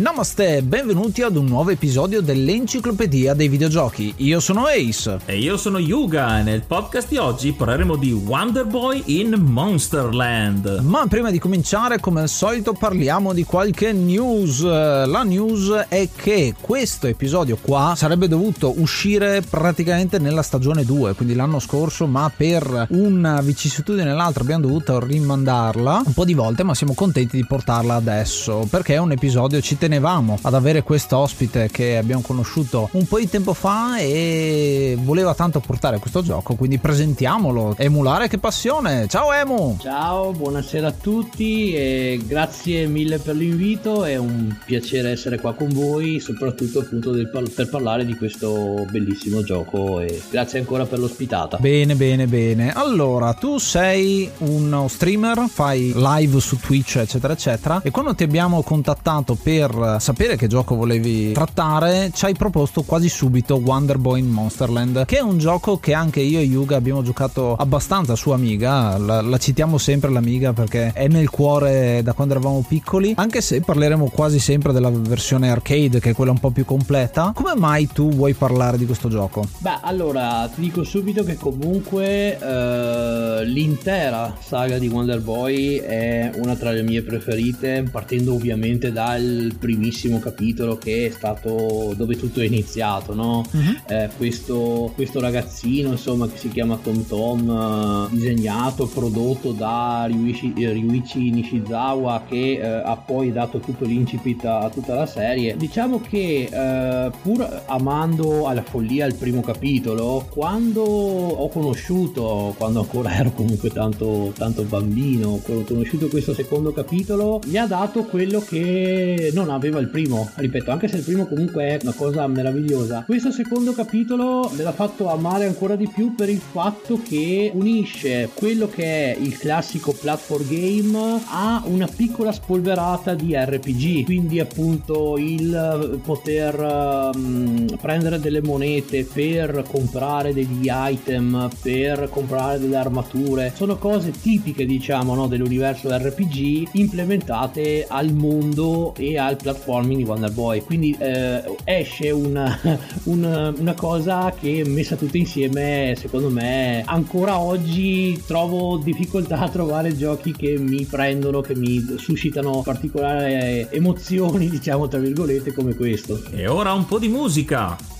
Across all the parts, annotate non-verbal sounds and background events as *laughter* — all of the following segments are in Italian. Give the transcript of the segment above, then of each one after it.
Namaste, benvenuti ad un nuovo episodio dell'Enciclopedia dei Videogiochi. Io sono Ace. E io sono Yuga e nel podcast di oggi parleremo di Wonder Boy in Monsterland. Ma prima di cominciare, come al solito, parliamo di qualche news. La news è che questo episodio qua sarebbe dovuto uscire praticamente nella stagione 2, quindi l'anno scorso, ma per una vicissitudine nell'altra abbiamo dovuto rimandarla un po' di volte, ma siamo contenti di portarla adesso perché è un episodio ci tenevamo ad avere questo ospite che abbiamo conosciuto un po' di tempo fa e voleva tanto portare questo gioco, quindi presentiamolo. Emulare che passione! Ciao Emu! Ciao, buonasera a tutti e grazie mille per l'invito, è un piacere essere qua con voi, soprattutto appunto del, per parlare di questo bellissimo gioco e grazie ancora per l'ospitata. Bene, bene, bene. Allora, tu sei uno streamer, fai live su Twitch, eccetera, eccetera, e quando ti abbiamo contattato per sapere che gioco volevi trattare, ci hai proposto quasi subito Wonder Boy in Monsterland, che è un gioco che anche io e Yuga abbiamo giocato abbastanza su Amiga. La, la citiamo sempre l'Amiga perché è nel cuore da quando eravamo piccoli, anche se parleremo quasi sempre della versione arcade, che è quella un po' più completa. Come mai tu vuoi parlare di questo gioco? Beh, allora ti dico subito che comunque eh, l'intera saga di Wonder Boy è una tra le mie preferite, partendo ovviamente dal primissimo capitolo che è stato dove tutto è iniziato, no? Uh-huh. Eh, questo, questo, ragazzino, insomma, che si chiama Tom Tom, eh, disegnato, prodotto da Ryuichi, Ryuichi Nishizawa, che eh, ha poi dato tutto l'incipit a, a tutta la serie. Diciamo che eh, pur amando alla follia il primo capitolo, quando ho conosciuto, quando ancora *laughs* ero comunque tanto, tanto bambino, quando ho conosciuto questo secondo capitolo, mi ha dato quello che non aveva il primo, ripeto, anche se il primo comunque è una cosa meravigliosa. Questo secondo capitolo me l'ha fatto amare ancora di più per il fatto che unisce quello che è il classico platform game a una piccola spolverata di RPG, quindi appunto il poter um, prendere delle monete per comprare degli item, per comprare delle armature, sono cose tipiche diciamo no, dell'universo RPG implementate al mondo e al platforming di Wonder Boy. Quindi eh, esce una, *laughs* una, una, cosa che messa tutta insieme, secondo me, ancora oggi trovo difficoltà a trovare giochi che mi prendono, che mi suscitano particolari emozioni, *laughs* diciamo tra virgolette, come questo. E ora un po' di musica.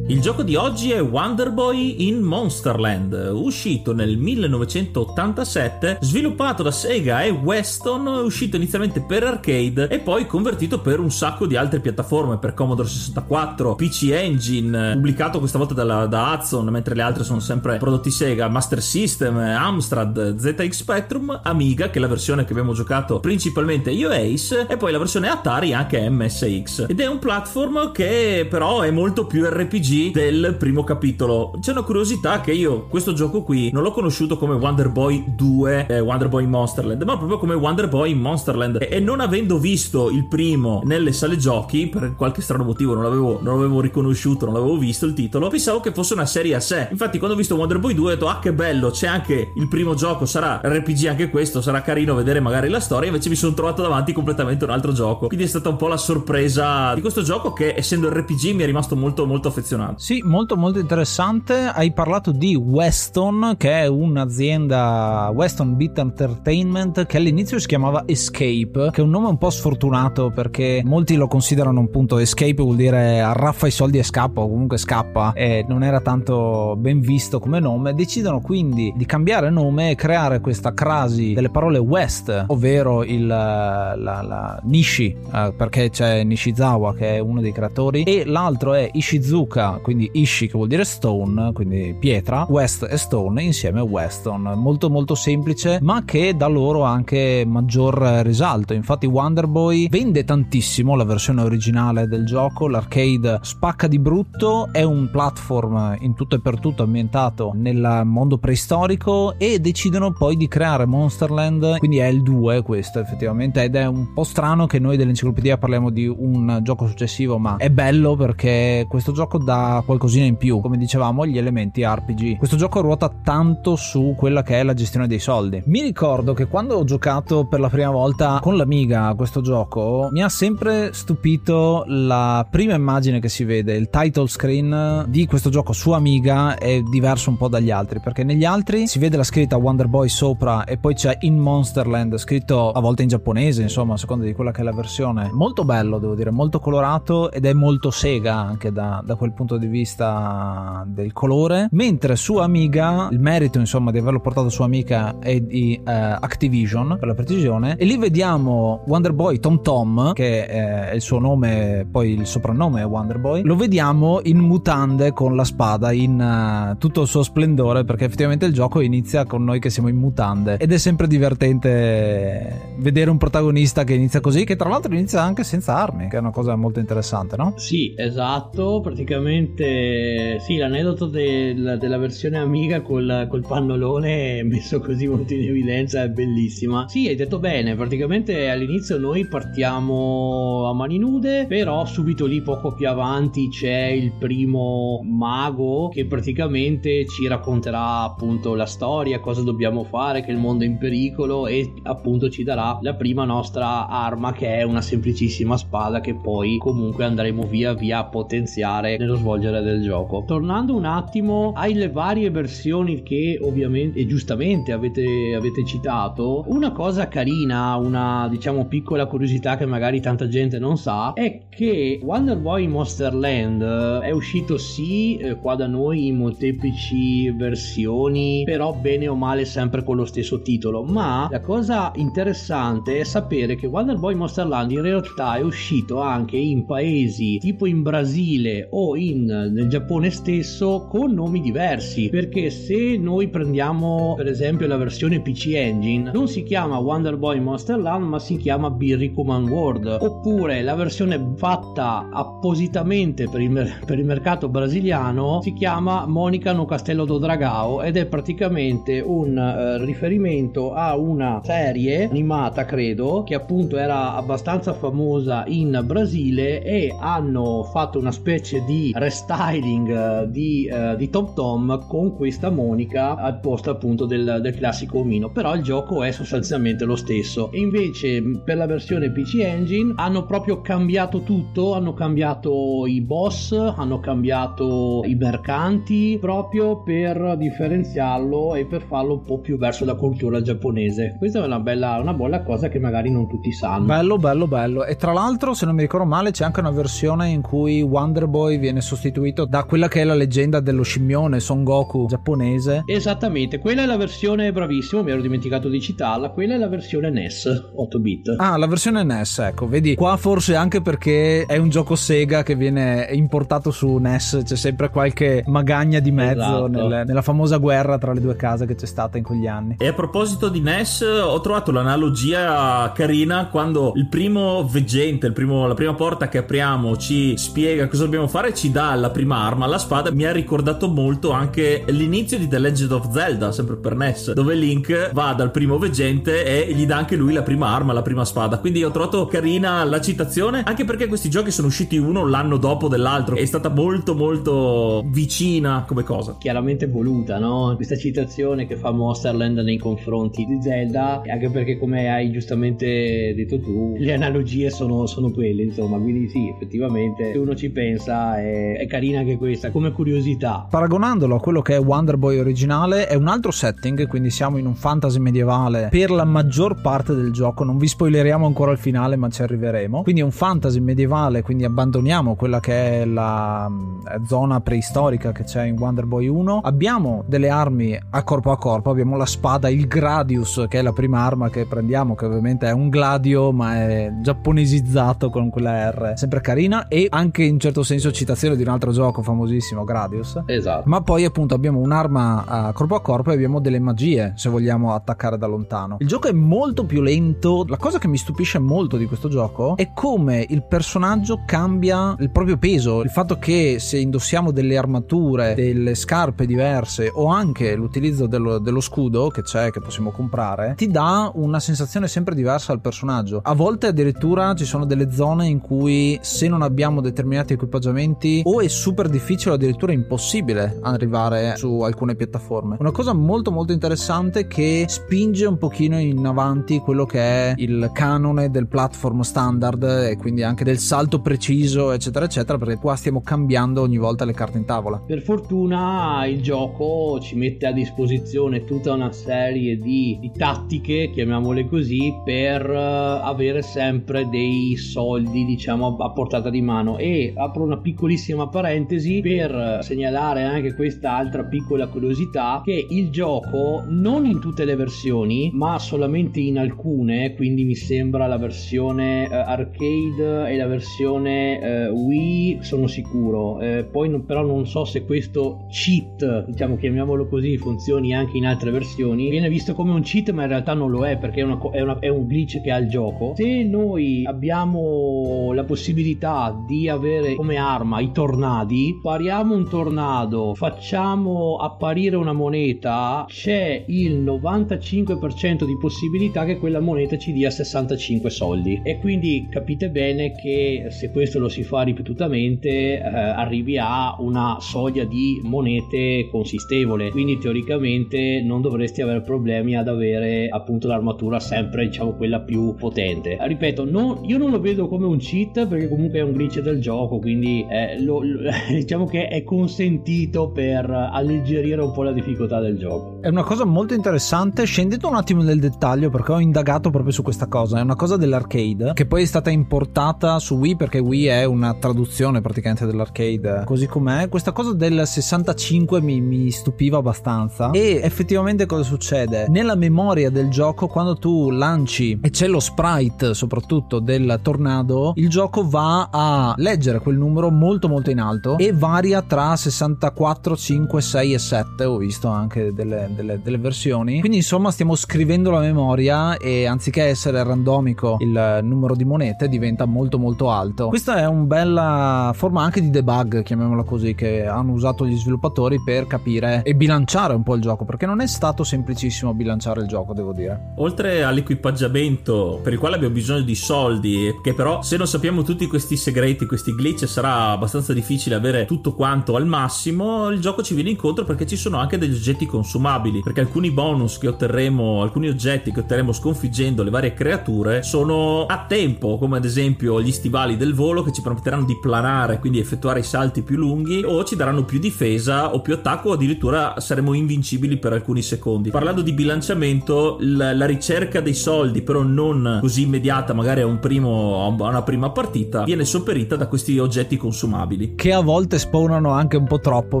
Il gioco di oggi è Wonder Boy in Monsterland, uscito nel 1987, sviluppato da Sega e Weston, uscito inizialmente per arcade e poi convertito per un sacco di altre piattaforme, per Commodore 64, PC Engine, pubblicato questa volta dalla, da Hudson, mentre le altre sono sempre prodotti Sega, Master System, Amstrad, ZX Spectrum, Amiga, che è la versione che abbiamo giocato principalmente io e Ace, e poi la versione Atari anche MSX. Ed è un platform che però è molto più RPG del primo capitolo. C'è una curiosità che io questo gioco qui non l'ho conosciuto come Wonder Boy 2, eh, Wonder Boy Monsterland, ma proprio come Wonder Boy Monsterland. E, e, non avendo visto il primo nelle sale giochi, per qualche strano motivo non l'avevo, non l'avevo riconosciuto, non l'avevo visto il titolo, pensavo che fosse una serie a sé. Infatti quando ho visto Wonder Boy 2 ho detto ah che bello, c'è anche il primo gioco, sarà RPG anche questo, sarà carino vedere magari la storia, invece mi sono trovato davanti completamente un altro gioco. Quindi è stata un po' la sorpresa di questo gioco che essendo RPG mi è rimasto molto molto affezionato. Sì, molto molto interessante. Hai parlato di Weston, che è un'azienda Weston Beat Entertainment che all'inizio si chiamava Escape, che è un nome un po' sfortunato perché molti lo considerano appunto Escape vuol dire arraffa i soldi e scappa o comunque scappa e non era tanto ben visto come nome. Decidono quindi di cambiare nome e creare questa crasi delle parole West, ovvero il la, la Nishi, eh, perché c'è Nishizawa che è uno dei creatori e l'altro è Ishizuka quindi Ishi che vuol dire stone, quindi pietra, West e stone insieme a Weston. Molto molto semplice, ma che dà loro anche maggior risalto. Infatti Wonder Boy vende tantissimo la versione originale del gioco, l'arcade spacca di brutto, è un platform in tutto e per tutto ambientato nel mondo preistorico e decidono poi di creare Monsterland, quindi è il 2 questo effettivamente ed è un po' strano che noi dell'enciclopedia parliamo di un gioco successivo, ma è bello perché questo gioco dà qualcosina in più, come dicevamo, gli elementi RPG. Questo gioco ruota tanto su quella che è la gestione dei soldi. Mi ricordo che quando ho giocato per la prima volta con l'Amiga a questo gioco, mi ha sempre stupito la prima immagine che si vede, il title screen di questo gioco su Amiga è diverso un po' dagli altri, perché negli altri si vede la scritta Wonder Boy sopra e poi c'è In Monsterland scritto a volte in giapponese, insomma, a seconda di quella che è la versione. Molto bello, devo dire, molto colorato ed è molto Sega anche da, da quel punto di vista del colore, mentre su Amiga il merito insomma di averlo portato su Amiga è di uh, Activision per la precisione. E lì vediamo Wonder Boy Tom Tom che è il suo nome, poi il soprannome è Wonder Boy, lo vediamo in mutande con la spada in uh, tutto il suo splendore perché effettivamente il gioco inizia con noi che siamo in mutande. Ed è sempre divertente vedere un protagonista che inizia così che tra l'altro inizia anche senza armi che è una cosa molto interessante no? Sì esatto. Praticamente praticamente sì, l'aneddoto del, della versione Amiga col, col, pannolone messo così molto in evidenza è bellissima. Sì, hai detto bene, praticamente all'inizio noi partiamo a mani nude, però subito lì poco più avanti c'è il primo mago che praticamente ci racconterà appunto la storia, cosa dobbiamo fare, che il mondo è in pericolo e appunto ci darà la prima nostra arma che è una semplicissima spada che poi comunque andremo via via a potenziare nello svolgimento svolgere del gioco. Tornando un attimo alle varie versioni che ovviamente e giustamente avete, avete citato, una cosa carina, una diciamo piccola curiosità che magari tanta gente non sa, è che Wonder Boy Monster Land è uscito sì eh, qua da noi in molteplici versioni, però bene o male sempre con lo stesso titolo, ma la cosa interessante è sapere che Wonder Boy Monster Land in realtà è uscito anche in paesi tipo in Brasile o in nel Giappone stesso con nomi diversi perché se noi prendiamo per esempio la versione PC Engine non si chiama Wonder Boy Monster Land ma si chiama Birrikuman World. Oppure la versione fatta appositamente per il, per il mercato brasiliano si chiama Monica no Castello do Dragao ed è praticamente un uh, riferimento a una serie animata credo che appunto era abbastanza famosa in Brasile e hanno fatto una specie di restauro styling uh, di, uh, di Tom Tom con questa Monica al posto appunto del, del, classico omino. Però il gioco è sostanzialmente lo stesso. E invece per la versione PC Engine hanno proprio cambiato tutto. Hanno cambiato i boss hanno cambiato i mercanti proprio per differenziarlo e per farlo un po' più verso la cultura giapponese. Questa è una bella, una bella cosa che magari non tutti sanno. Bello bello bello. E tra l'altro se non mi ricordo male c'è anche una versione in cui Wonder Boy viene sostituito sostituito da quella che è la leggenda dello scimmione Son Goku giapponese. Esattamente, quella è la versione bravissimo, mi ero dimenticato di citarla, quella è la versione NES 8 bit. Ah, la versione NES, ecco, vedi, qua forse anche perché è un gioco Sega che viene importato su NES, c'è sempre qualche magagna di mezzo esatto. nel, nella famosa guerra tra le due case che c'è stata in quegli anni. E a proposito di NES, ho trovato l'analogia carina quando il primo veggente, il primo, la prima porta che apriamo ci spiega cosa dobbiamo fare, ci dà la prima arma, la spada, mi ha ricordato molto anche l'inizio di The Legend of Zelda, sempre per NES, dove Link va dal primo veggente e gli dà anche lui la prima arma, la prima spada. Quindi ho trovato carina la citazione, anche perché questi giochi sono usciti uno l'anno dopo dell'altro. È stata molto molto vicina come cosa. Chiaramente voluta, no? Questa citazione che fa Monsterland nei confronti di Zelda, anche perché come hai giustamente detto tu, le analogie sono, sono quelle, insomma, quindi sì, effettivamente se uno ci pensa è, è carina anche questa come curiosità. Paragonandolo a quello che è Wonder Boy originale, è un altro setting, quindi siamo in un fantasy medievale per la maggior parte del gioco, non vi spoileriamo ancora il finale, ma ci arriveremo. Quindi è un fantasy medievale, quindi abbandoniamo quella che è la mm, zona preistorica che c'è in Wonder Boy 1. Abbiamo delle armi a corpo a corpo, abbiamo la spada, il Gradius, che è la prima arma che prendiamo, che ovviamente è un gladio, ma è giapponesizzato con quella R, sempre carina e anche in certo senso citazione di un altro gioco famosissimo, Gradius. Esatto. Ma poi appunto abbiamo un'arma a corpo a corpo e abbiamo delle magie, se vogliamo attaccare da lontano. Il gioco è molto più lento. La cosa che mi stupisce molto di questo gioco è come il personaggio cambia il proprio peso. Il fatto che se indossiamo delle armature, delle scarpe diverse o anche l'utilizzo dello, dello scudo che c'è, che possiamo comprare, ti dà una sensazione sempre diversa al personaggio. A volte addirittura ci sono delle zone in cui se non abbiamo determinati equipaggiamenti o è super difficile o addirittura impossibile arrivare su alcune piattaforme. Una cosa molto molto interessante che spinge un pochino in avanti quello che è il canone del platform standard e quindi anche del salto preciso eccetera eccetera perché qua stiamo cambiando ogni volta le carte in tavola. Per fortuna il gioco ci mette a disposizione tutta una serie di, di tattiche, chiamiamole così, per uh, avere sempre dei soldi diciamo a portata di mano e apro una piccolissima parentesi per segnalare anche questa altra piccola curiosità che il gioco non in tutte le versioni ma solamente in alcune quindi mi sembra la versione uh, arcade e la versione uh, Wii sono sicuro. Uh, poi non, però non so se questo cheat diciamo chiamiamolo così funzioni anche in altre versioni. Viene visto come un cheat ma in realtà non lo è perché è, una, è, una, è un glitch che ha il gioco. Se noi abbiamo la possibilità di avere come arma i tornadi? Pariamo un tornado. Facciamo apparire una moneta. C'è il 95% di possibilità che quella moneta ci dia 65 soldi. E quindi capite bene che se questo lo si fa ripetutamente eh, arrivi a una soglia di monete consistevole. Quindi teoricamente non dovresti avere problemi ad avere appunto l'armatura sempre diciamo quella più potente. Ripeto non, io non lo vedo come un cheat perché comunque è un glitch del gioco quindi eh, lo, *laughs* diciamo che è consentito per alleggerire un po' la difficoltà del gioco. È una cosa molto interessante. Scendete un attimo nel dettaglio perché ho indagato proprio su questa cosa. È una cosa dell'arcade che poi è stata importata su Wii perché Wii è una traduzione praticamente dell'arcade così com'è. Questa cosa del 65 mi, mi stupiva abbastanza. E effettivamente cosa succede? Nella memoria del gioco quando tu lanci e c'è lo sprite soprattutto del tornado il gioco va a leggere quel numero molto molto in alto e varia tra 64 5 6 e 7 ho visto anche delle, delle, delle versioni. Quindi insomma stiamo scrivendo la memoria e anziché essere randomico il numero di monete diventa molto molto alto. Questa è una bella forma anche di debug chiamiamola così che hanno usato gli sviluppatori per capire e bilanciare un po' il gioco perché non è stato semplicissimo bilanciare il gioco devo dire. Oltre all'equipaggiamento per il quale abbiamo bisogno di soldi che però se non sappiamo tutti questi segreti questi glitch sarà abbastanza difficile avere tutto quanto al massimo il gioco ci viene incontro perché ci sono anche degli oggetti consumabili perché alcuni bonus che otterremo alcuni oggetti che otterremo sconfiggendo le varie creature sono a tempo come ad esempio gli stivali del volo che ci permetteranno di planare quindi effettuare i salti più lunghi o ci daranno più difesa o più attacco o addirittura saremo invincibili per alcuni secondi. Parlando di bilanciamento la, la ricerca dei soldi però non così immediata magari a, un primo, a una prima partita viene sopperita da questi oggetti consumabili che a volte spawnano anche un po' troppo.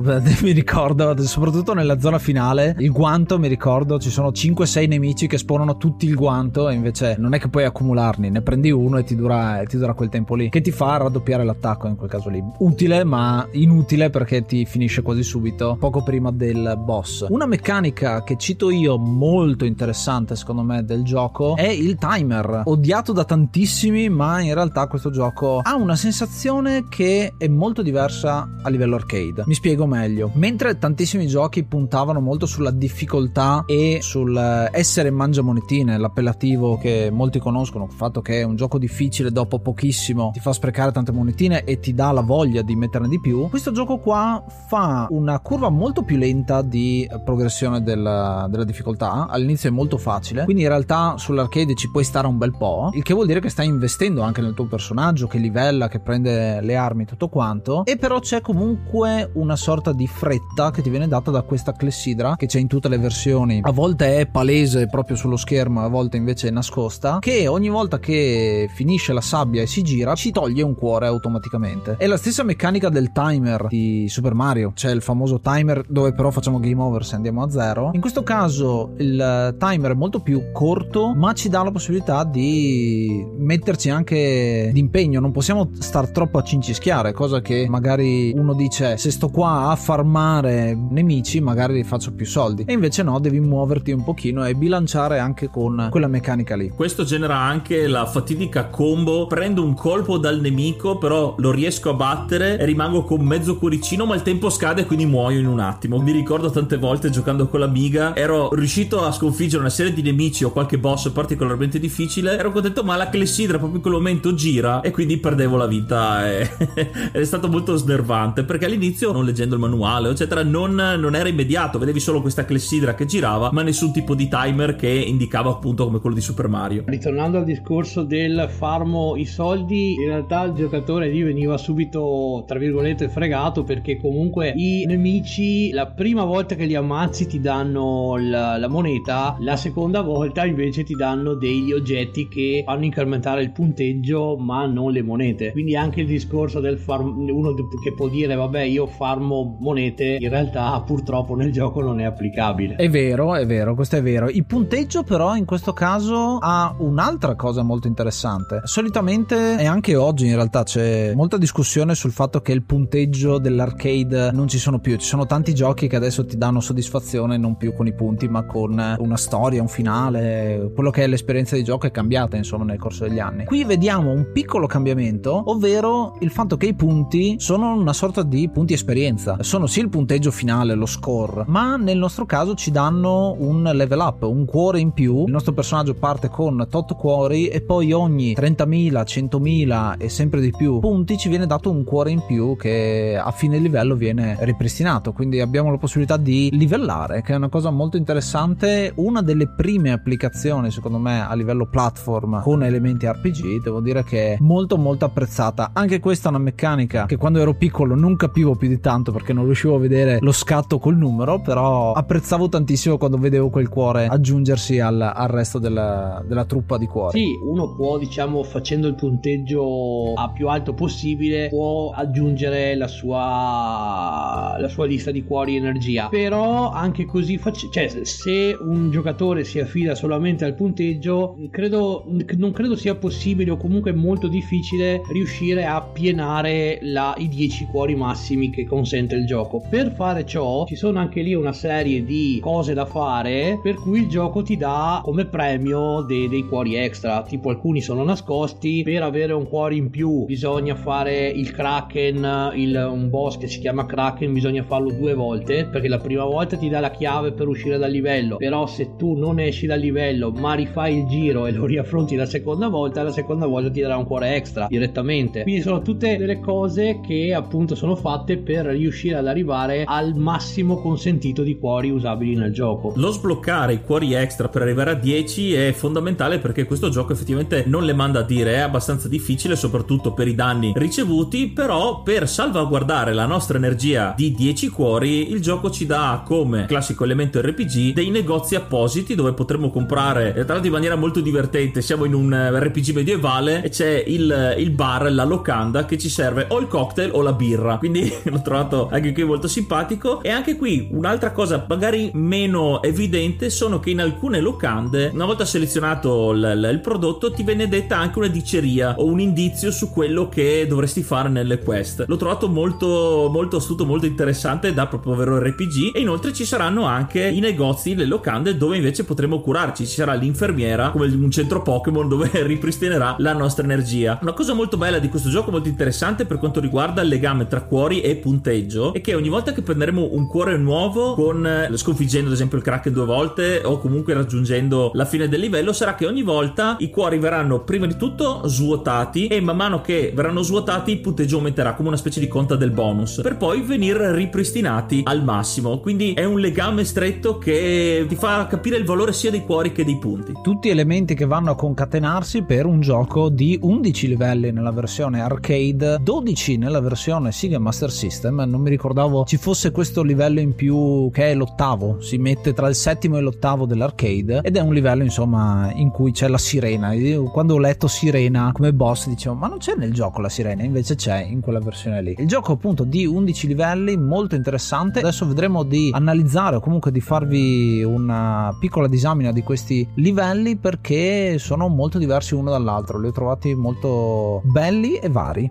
*laughs* mi ricordo, soprattutto nella zona finale, il guanto mi ricordo ci sono 5-6 nemici che spawnano tutti il guanto e invece non è che puoi accumularli, ne prendi uno e ti dura, ti dura quel tempo lì, che ti fa raddoppiare l'attacco in quel caso lì. Utile ma inutile perché ti finisce quasi subito, poco prima del boss. Una meccanica che cito io molto interessante secondo me del gioco è il timer, odiato da tantissimi ma in realtà questo gioco ha una sensazione che è molto diversa a livello arcade. Mi spiego meglio. Mentre tantissimi giochi puntavano molto sulla difficoltà e sul essere mangiamonetine, l'appellativo che molti conoscono, il fatto che è un gioco difficile dopo pochissimo ti fa sprecare tante monetine e ti dà la voglia di metterne di più, questo gioco qua fa una curva molto più lenta di progressione della, della difficoltà. All'inizio è molto facile, quindi in realtà sull'arcade ci puoi stare un bel po', il che vuol dire che stai investendo anche nel tuo personaggio, che livella, che prende le armi, tutto quanto, e però c'è comunque una sorta di fretta che ti viene data da questa clessidra che c'è in tutte le versioni. A volte è palese proprio sullo schermo, a volte invece è nascosta, che ogni volta che finisce la sabbia e si gira ci toglie un cuore automaticamente. È la stessa meccanica del timer di Super Mario, c'è il famoso timer dove però facciamo game over se andiamo a zero. In questo caso il timer è molto più corto, ma ci dà la possibilità di metterci anche d'impegno, non possiamo star troppo a cincischiare, cosa che magari uno dice se sto qua a farmare nemici magari faccio più soldi e invece no, devi muoverti un pochino e bilanciare anche con quella meccanica lì. Questo genera anche la fatidica combo, prendo un colpo dal nemico però lo riesco a battere e rimango con mezzo cuoricino ma il tempo scade quindi muoio in un attimo. Mi ricordo tante volte giocando con l'amiga ero riuscito a sconfiggere una serie di nemici o qualche boss particolarmente difficile, ero contento ma la clessidra proprio in quel momento gira e quindi perdevo la vita e *laughs* è stato molto snervante perché all'inizio non leggendo il manuale eccetera non, non era immediato, vedevi solo questa clessidra che girava ma nessun tipo di timer che indicava appunto come quello di Super Mario. Ritornando al discorso del farmo i soldi, in realtà il giocatore lì veniva subito tra virgolette fregato perché comunque i nemici la prima volta che li ammazzi ti danno la, la moneta, la seconda volta invece ti danno degli oggetti che fanno incrementare il punteggio ma non le monete. Quindi anche il discorso del farm uno che può dire vabbè io farmo monete in realtà purtroppo nel gioco non è applicabile. È vero, è vero, questo è vero. Il punteggio però in questo caso ha un'altra cosa molto interessante. Solitamente e anche oggi in realtà c'è molta discussione sul fatto che il punteggio dell'arcade non ci sono più. Ci sono tanti giochi che adesso ti danno soddisfazione non più con i punti ma con una storia, un finale. Quello che è l'esperienza di gioco è cambiata insomma nel corso degli anni. Qui vediamo un piccolo cambiamento, ovvero il fatto che i punti sono una sorta di punti esperienza. Sono sì il punteggio finale, lo score, ma nel nostro caso ci danno un level up, un cuore in più. Il nostro personaggio parte con tot cuori e poi ogni 30.000, 100.000 e sempre di più punti ci viene dato un cuore in più che a fine livello viene ripristinato. Quindi abbiamo la possibilità di livellare, che è una cosa molto interessante. Una delle prime applicazioni, secondo me, a livello platform con elementi RPG, devo dire che è molto molto apprezzata. Anche questa è una meccanica che quando ero piccolo non capivo più di tanto perché non riuscivo a vedere lo scatto col numero, però apprezzavo tantissimo quando vedevo quel cuore aggiungersi al, al resto della, della, truppa di cuori. Sì, uno può, diciamo, facendo il punteggio a più alto possibile, può aggiungere la sua, la sua lista di cuori energia. Però anche così, face- cioè, se un giocatore si affida solamente al punteggio, credo, non credo sia possibile o comunque molto difficile riuscire a pienare la, i 10 cuori massimi che consente il gioco. Per fare ciò, ci sono anche lì una serie di cose da fare, per cui il gioco ti dà come premio dei, dei cuori extra. Tipo, alcuni sono nascosti. Per avere un cuore in più, bisogna fare il Kraken, il, un boss che si chiama Kraken, bisogna farlo due volte. Perché la prima volta ti dà la chiave per uscire dal livello. Però, se tu non esci dal livello, ma rifai il giro e lo riaffronti la seconda volta, la seconda volta ti darà un cuore extra direttamente. Quindi sono tutte delle cose che appunto sono fatte per riuscire ad arrivare al massimo consentito di cuori usabili nel gioco. Lo sbloccare i cuori extra per arrivare a 10 è fondamentale perché questo gioco effettivamente non le manda a dire, è abbastanza difficile soprattutto per i danni ricevuti, però per salvaguardare la nostra energia di 10 cuori il gioco ci dà come classico elemento RPG dei negozi appositi dove potremo comprare, tra l'altro in maniera molto divertente, siamo in un RPG medievale e c'è il, il bar, la locanda che ci serve o il cocktail o la birra. Quindi *laughs* l'ho trovato anche qui molto simpatico. E anche qui un'altra cosa magari meno evidente sono che in alcune locande, una volta selezionato l- l- il prodotto, ti viene detta anche una diceria o un indizio su quello che dovresti fare nelle quest. L'ho trovato molto, molto astuto, molto interessante da proprio vero RPG. E inoltre ci saranno anche i negozi, le locande dove invece potremo curarci. Ci sarà l'infermiera come un centro Pokémon dove *laughs* ripristinerà la nostra energia. Una cosa molto bella di questo gioco, molto interessante per quanto riguarda il legame tra cuori e punteggio, è che ogni volta che prenderemo un cuore nuovo, con eh, sconfiggendo ad esempio il Kraken due volte o comunque raggiungendo la fine del livello, sarà che ogni volta i cuori verranno prima di tutto svuotati e man mano che verranno svuotati il punteggio aumenterà come una specie di conta del bonus per poi venire ripristinati al massimo. Quindi è un legame stretto che ti fa capire il valore sia dei cuori che dei punti. Tutti elementi che vanno a concatenarsi per un gioco di 11 livelli nella versione arcade, 12 nella versione Sega Master System. Non mi ricordavo ci fosse questo livello in più che è l'ottavo, si mette tra il settimo e l'ottavo dell'arcade ed è un livello insomma in cui c'è la sirena. Io, quando ho letto sirena come boss dicevo ma non c'è nel gioco la sirena, invece c'è in quella versione lì. Il gioco appunto di 11 livelli, molto interessante. Adesso vedremo di analizzare o comunque di farvi una piccola disamina di questi livelli perché sono molto diversi uno dall'altro. Li ho trovati molto belli e vari.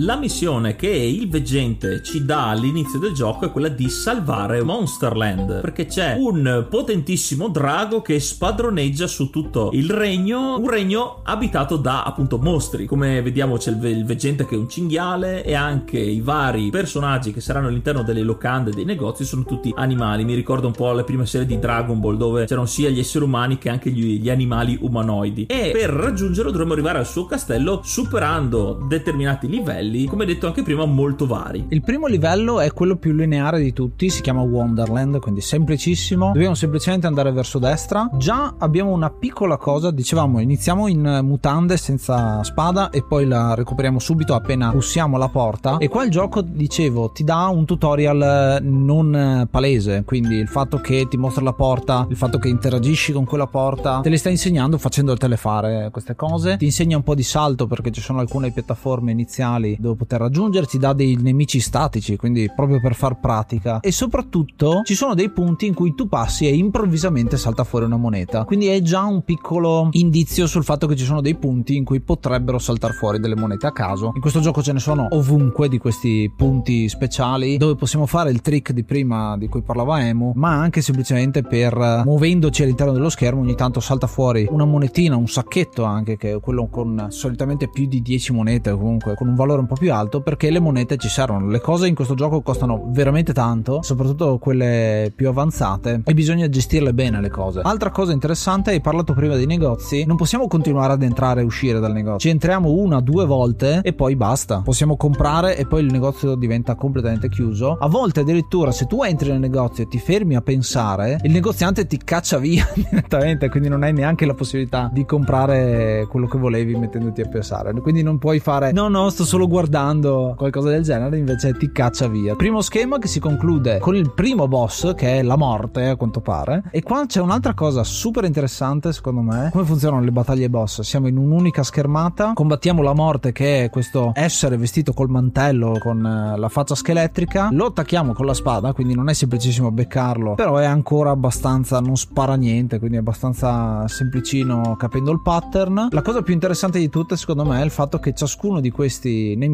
La missione che il veggente ci dà all'inizio del gioco è quella di salvare Monsterland, perché c'è un potentissimo drago che spadroneggia su tutto il regno, un regno abitato da appunto mostri. Come vediamo c'è il, il veggente che è un cinghiale e anche i vari personaggi che saranno all'interno delle locande dei negozi sono tutti animali. Mi ricordo un po' le prime serie di Dragon Ball dove c'erano sia gli esseri umani che anche gli, gli animali umanoidi. E per raggiungerlo dovremo arrivare al suo castello superando determinati livelli livelli, come detto anche prima, molto vari. Il primo livello è quello più lineare di tutti, si chiama Wonderland, quindi semplicissimo. Dobbiamo semplicemente andare verso destra. Già abbiamo una piccola cosa, dicevamo, iniziamo in mutande senza spada e poi la recuperiamo subito appena bussiamo la porta. E qua il gioco, dicevo, ti dà un tutorial non palese, quindi il fatto che ti mostra la porta, il fatto che interagisci con quella porta, te le sta insegnando facendotele fare queste cose. Ti insegna un po' di salto perché ci sono alcune piattaforme iniziali dove poter raggiungerci, dà dei nemici statici, quindi proprio per far pratica. E soprattutto ci sono dei punti in cui tu passi e improvvisamente salta fuori una moneta. Quindi è già un piccolo indizio sul fatto che ci sono dei punti in cui potrebbero saltare fuori delle monete a caso. In questo gioco ce ne sono ovunque di questi punti speciali dove possiamo fare il trick di prima di cui parlava Emu, ma anche semplicemente per muovendoci all'interno dello schermo ogni tanto salta fuori una monetina, un sacchetto anche che è quello con solitamente più di 10 monete comunque con un valore un po' più alto perché le monete ci servono. Le cose in questo gioco costano veramente tanto, soprattutto quelle più avanzate, e bisogna gestirle bene le cose. Altra cosa interessante, hai parlato prima dei negozi, non possiamo continuare ad entrare e uscire dal negozio. Ci entriamo una, due volte e poi basta. Possiamo comprare e poi il negozio diventa completamente chiuso. A volte addirittura se tu entri nel negozio e ti fermi a pensare, il negoziante ti caccia via *laughs* direttamente, quindi non hai neanche la possibilità di comprare quello che volevi mettendoti a pensare. Quindi non puoi fare no, no, sto solo guardando guardando qualcosa del genere invece ti caccia via. Primo schema che si conclude con il primo boss che è la morte a quanto pare e qua c'è un'altra cosa super interessante secondo me. Come funzionano le battaglie boss? Siamo in un'unica schermata, combattiamo la morte che è questo essere vestito col mantello con eh, la faccia scheletrica, lo attacchiamo con la spada, quindi non è semplicissimo beccarlo, però è ancora abbastanza non spara niente, quindi è abbastanza semplicino capendo il pattern. La cosa più interessante di tutte secondo me è il fatto che ciascuno di questi nemici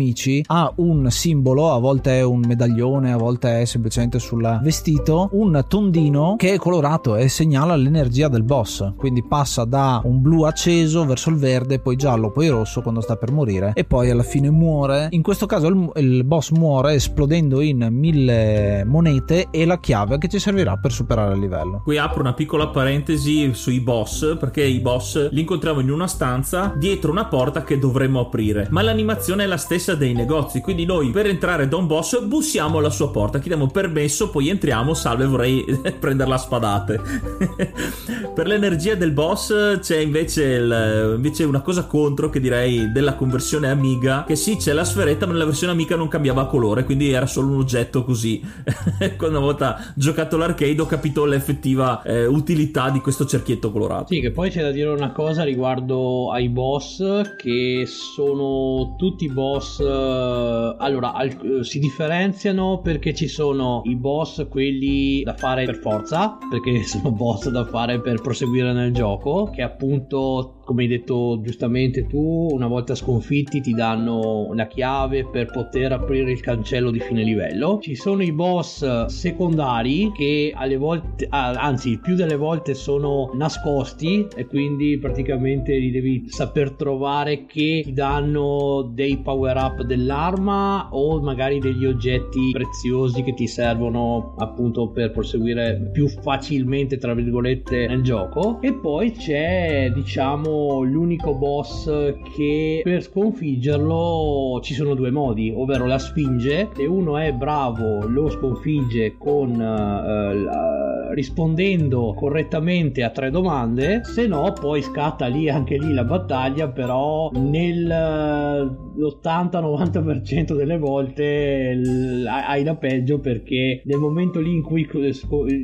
ha un simbolo, a volte è un medaglione, a volte è semplicemente sul vestito, un tondino che è colorato e segnala l'energia del boss. Quindi passa da un blu acceso verso il verde, poi giallo, poi rosso quando sta per morire e poi alla fine muore. In questo caso il, il boss muore esplodendo in mille monete e la chiave che ci servirà per superare il livello. Qui apro una piccola parentesi sui boss perché i boss li incontriamo in una stanza dietro una porta che dovremmo aprire, ma l'animazione è la stessa dei negozi, quindi noi per entrare da un boss bussiamo alla sua porta, chiediamo permesso, poi entriamo, salve vorrei *laughs* prendere la spadate. *laughs* per l'energia del boss c'è invece, il, invece una cosa contro che direi della conversione Amiga, che sì c'è la sferetta ma nella versione Amiga non cambiava colore, quindi era solo un oggetto così. *laughs* Quando una volta giocato l'arcade ho capito l'effettiva eh, utilità di questo cerchietto colorato. Sì, che poi c'è da dire una cosa riguardo ai boss, che sono tutti boss... Eh, allora, al, si differenziano perché ci sono i boss quelli da fare per forza, perché *laughs* sono boss da fare per proseguire nel gioco, che appunto come hai detto giustamente tu, una volta sconfitti ti danno una chiave per poter aprire il cancello di fine livello. Ci sono i boss secondari che alle volte, anzi più delle volte sono nascosti e quindi praticamente li devi saper trovare che ti danno dei power up dell'arma o magari degli oggetti preziosi che ti servono appunto per proseguire più facilmente tra virgolette nel gioco e poi c'è diciamo l'unico boss che per sconfiggerlo ci sono due modi, ovvero la sfinge. Se uno è bravo, lo sconfigge con uh, rispondendo correttamente a tre domande, se no poi scatta lì anche lì la battaglia, però nel 80-90% delle volte hai la peggio perché nel momento lì in cui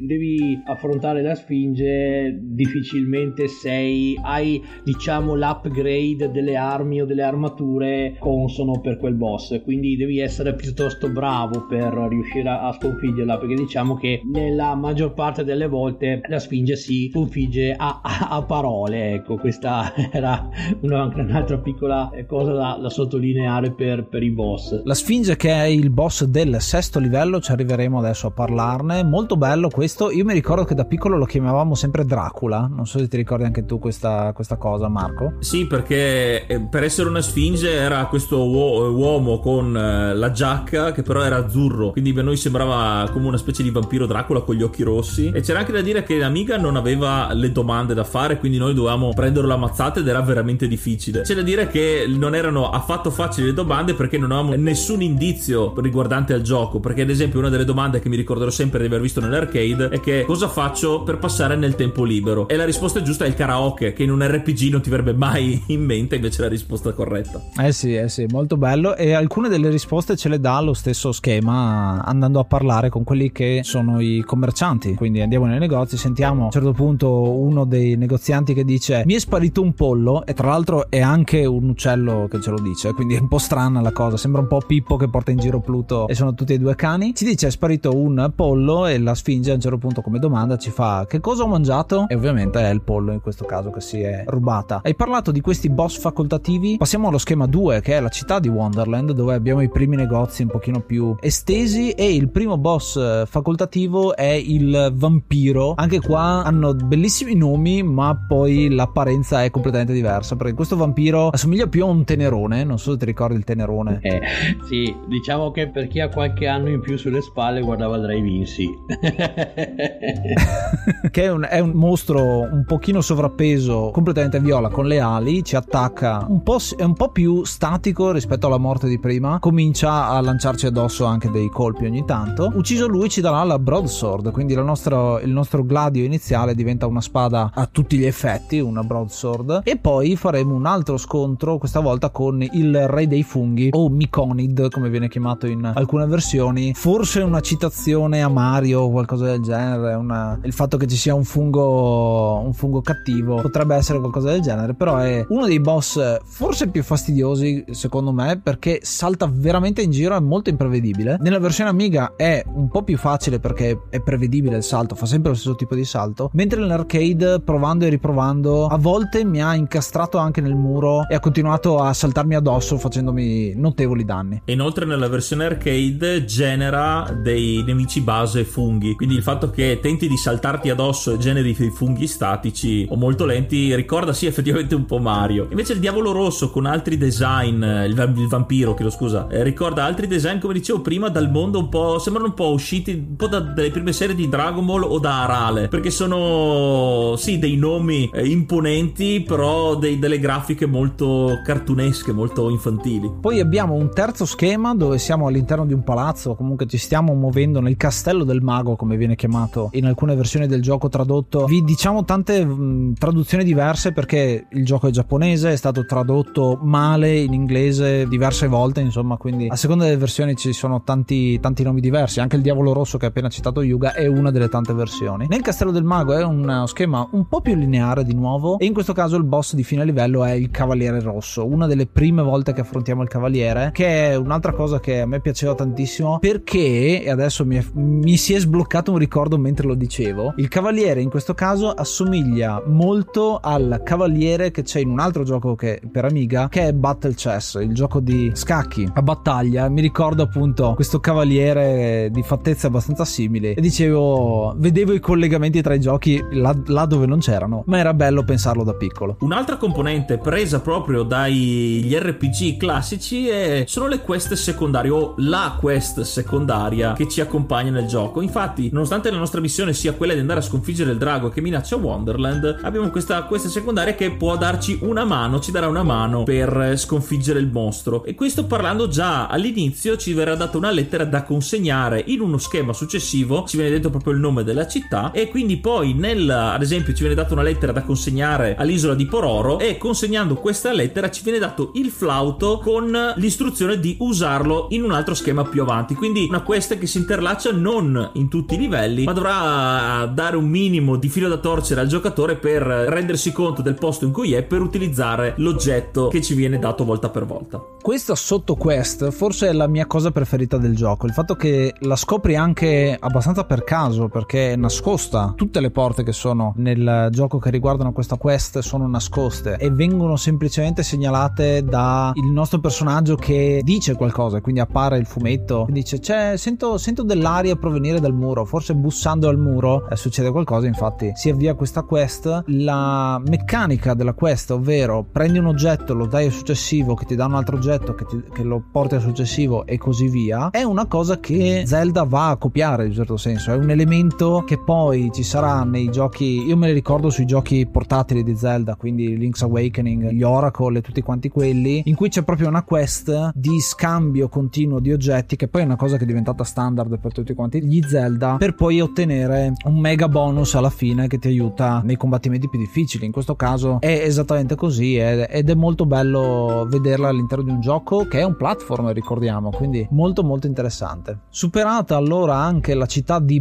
devi affrontare la sfinge difficilmente sei hai diciamo l'upgrade delle armi o delle armature consono per quel boss. Quindi devi essere piuttosto bravo per riuscire a sconfiggerla perché diciamo che nella maggior parte delle volte la sfinge si sconfigge a, a, a parole ecco questa *laughs* era una, un'altra piccola cosa da, da sottolineare sottolineare per, per, i boss. La Sfinge che è il boss del sesto livello, ci arriveremo adesso a parlarne. Molto bello questo. Io mi ricordo che da piccolo lo chiamavamo sempre Dracula. Non so se ti ricordi anche tu questa, questa cosa, Marco. Sì, perché eh, per essere una Sfinge era questo uomo con eh, la giacca che però era azzurro. Quindi per noi sembrava come una specie di vampiro Dracula con gli occhi rossi. E c'era anche da dire che l'amiga non aveva le domande da fare, quindi noi dovevamo prenderlo ammazzate ed era veramente difficile. C'è da dire che non erano affatto facili le domande perché non avevamo nessun indizio riguardante al gioco. Perché, ad esempio, una delle domande che mi ricorderò sempre di aver visto nell'arcade è che cosa faccio per passare nel tempo libero? E la risposta giusta è il karaoke, che in un RPG non ti verrebbe mai *laughs* in mente, invece la risposta corretta. Eh sì, eh sì, molto bello. E alcune delle risposte ce le dà lo stesso schema andando a parlare con quelli che sono i commercianti. Quindi andiamo nei negozi, sentiamo a un certo punto uno dei negozianti che dice: Mi è sparito un pollo, e tra l'altro è anche un uccello che ce lo dice quindi è un po' strana la cosa. Sembra un po' Pippo che porta in giro Pluto e sono tutti e due cani. Ci dice è sparito un pollo e la Sfinge a un certo punto come domanda ci fa che cosa ho mangiato? E ovviamente è il pollo in questo caso che si è rubata. Hai parlato di questi boss facoltativi. Passiamo allo schema 2 che è la città di Wonderland dove abbiamo i primi negozi un pochino più estesi e il primo boss eh, facoltativo è il vampiro. Anche qua hanno bellissimi nomi ma poi l'apparenza è completamente diversa perché questo vampiro assomiglia più a un tenerone, non so se ti ricordi il Tenerone. Eh, sì, diciamo che per chi ha qualche anno in più sulle spalle guardava Drive In, sì. *laughs* che è un, è un, mostro un pochino sovrappeso, completamente viola, con le ali, ci attacca, un po', è un po' più statico rispetto alla morte di prima, comincia a lanciarci addosso anche dei colpi ogni tanto. Ucciso lui ci darà la broadsword, quindi il nostro gladio iniziale diventa una spada a tutti gli effetti, una broadsword, e poi faremo un altro scontro, questa volta con il re dei funghi o Myconid come viene chiamato in alcune versioni. Forse una citazione a Mario o qualcosa del genere una... il fatto che ci sia un fungo un fungo cattivo potrebbe essere qualcosa del genere però è uno dei boss forse più fastidiosi secondo me perché salta veramente in giro è molto imprevedibile. Nella versione Amiga è un po' più facile perché è prevedibile il salto salto, fa sempre lo stesso tipo di salto, mentre nell'arcade provando e riprovando a volte mi ha incastrato anche nel muro e ha continuato a saltarmi addosso facendomi notevoli danni. E inoltre nella versione arcade genera dei nemici base funghi, quindi il fatto che tenti di saltarti addosso e generi dei funghi statici o molto lenti ricorda sì effettivamente un po' Mario. Invece il diavolo rosso con altri design, il, il vampiro, chiedo scusa, eh, ricorda altri design come dicevo prima dal mondo un po', sembrano un po' usciti un po' da, dalle prime serie di Dragon Ball o da Arale, perché sono sì dei nomi eh, imponenti però dei, delle grafiche molto cartunesche, molto infantili. Poi abbiamo un terzo schema dove siamo all'interno di un palazzo, comunque ci stiamo muovendo nel castello del mago come viene chiamato in alcune versioni del gioco tradotto. Vi diciamo tante mh, traduzioni diverse perché il gioco è giapponese, è stato tradotto male in inglese diverse volte, insomma, quindi a seconda delle versioni ci sono tanti, tanti nomi diversi. Anche il diavolo rosso che ha appena citato Yuga è una delle tante versioni. Nel castello del mago è un schema un po' più lineare di nuovo e in questo caso il boss di fine livello è il cavaliere rosso, una delle prime volte che affrontiamo il cavaliere, che è un'altra cosa che a me piaceva tantissimo perché, e adesso mi, è, mi si è sbloccato un ricordo mentre lo dicevo, il cavaliere in questo caso assomiglia molto al cavaliere che c'è in un altro gioco che, per Amiga che è Battle Chess, il gioco di scacchi a battaglia. Mi ricordo appunto questo cavaliere di fattezze abbastanza simili e dicevo, vedevo i collegamenti tra i giochi là, là dove non c'erano, ma era bello pensarlo da piccolo. Un'altra componente presa proprio dagli RPG classici è, sono le quest secondarie o la quest secondaria che ci accompagna nel gioco. Infatti, nonostante la nostra missione sia quella di andare a sconfiggere il drago che minaccia Wonderland, abbiamo questa quest secondaria che può darci una mano, ci darà una mano per sconfiggere il mostro. E questo parlando già all'inizio ci verrà data una lettera da consegnare in uno schema successivo, ci viene detto proprio il nome della città e quindi poi nel ad esempio ci viene data una lettera da consegnare all'isola di Pororo e consegnando questa lettera ci viene dato il flauto con l'istruzione di usarlo in un altro schema più avanti. Quindi una quest che si interlaccia non in tutti i livelli, ma dovrà dare un minimo di filo da torcere al giocatore per rendersi conto del posto in cui è per utilizzare l'oggetto che ci viene dato volta per volta. Questa sotto quest forse è la mia cosa preferita del gioco, il fatto che la scopri anche abbastanza per caso perché è nascosta. Tutte le porte che sono nel gioco che riguardano questa quest sono nascoste e vengono semplicemente segnalate da il nostro personaggio che dice qualcosa, quindi appare il fumetto dice c'è, sento, sento dell'aria provenire dal muro, forse bussando al muro eh, succede qualcosa, infatti si avvia questa quest. La meccanica della quest, ovvero prendi un oggetto, lo dai al successivo, che ti dà un altro oggetto, che, ti, che lo porti al successivo e così via, è una cosa che Zelda va a copiare in un certo senso, è un elemento che poi ci sarà nei giochi, io me li ricordo sui giochi portatili di Zelda, quindi Link's Awakening, gli Oracle e tutti quanti quelli, in cui c'è proprio una quest di scambio continuo di oggetti, che poi è una cosa che è diventata standard per tutti quanti gli Zelda, per poi ottenere un mega bonus alla fine che ti aiuta nei combattimenti più difficili. In questo caso è esattamente così ed è molto bello vederla all'interno di un gioco che è un platform, ricordiamo, quindi molto molto interessante. Superata allora anche la città di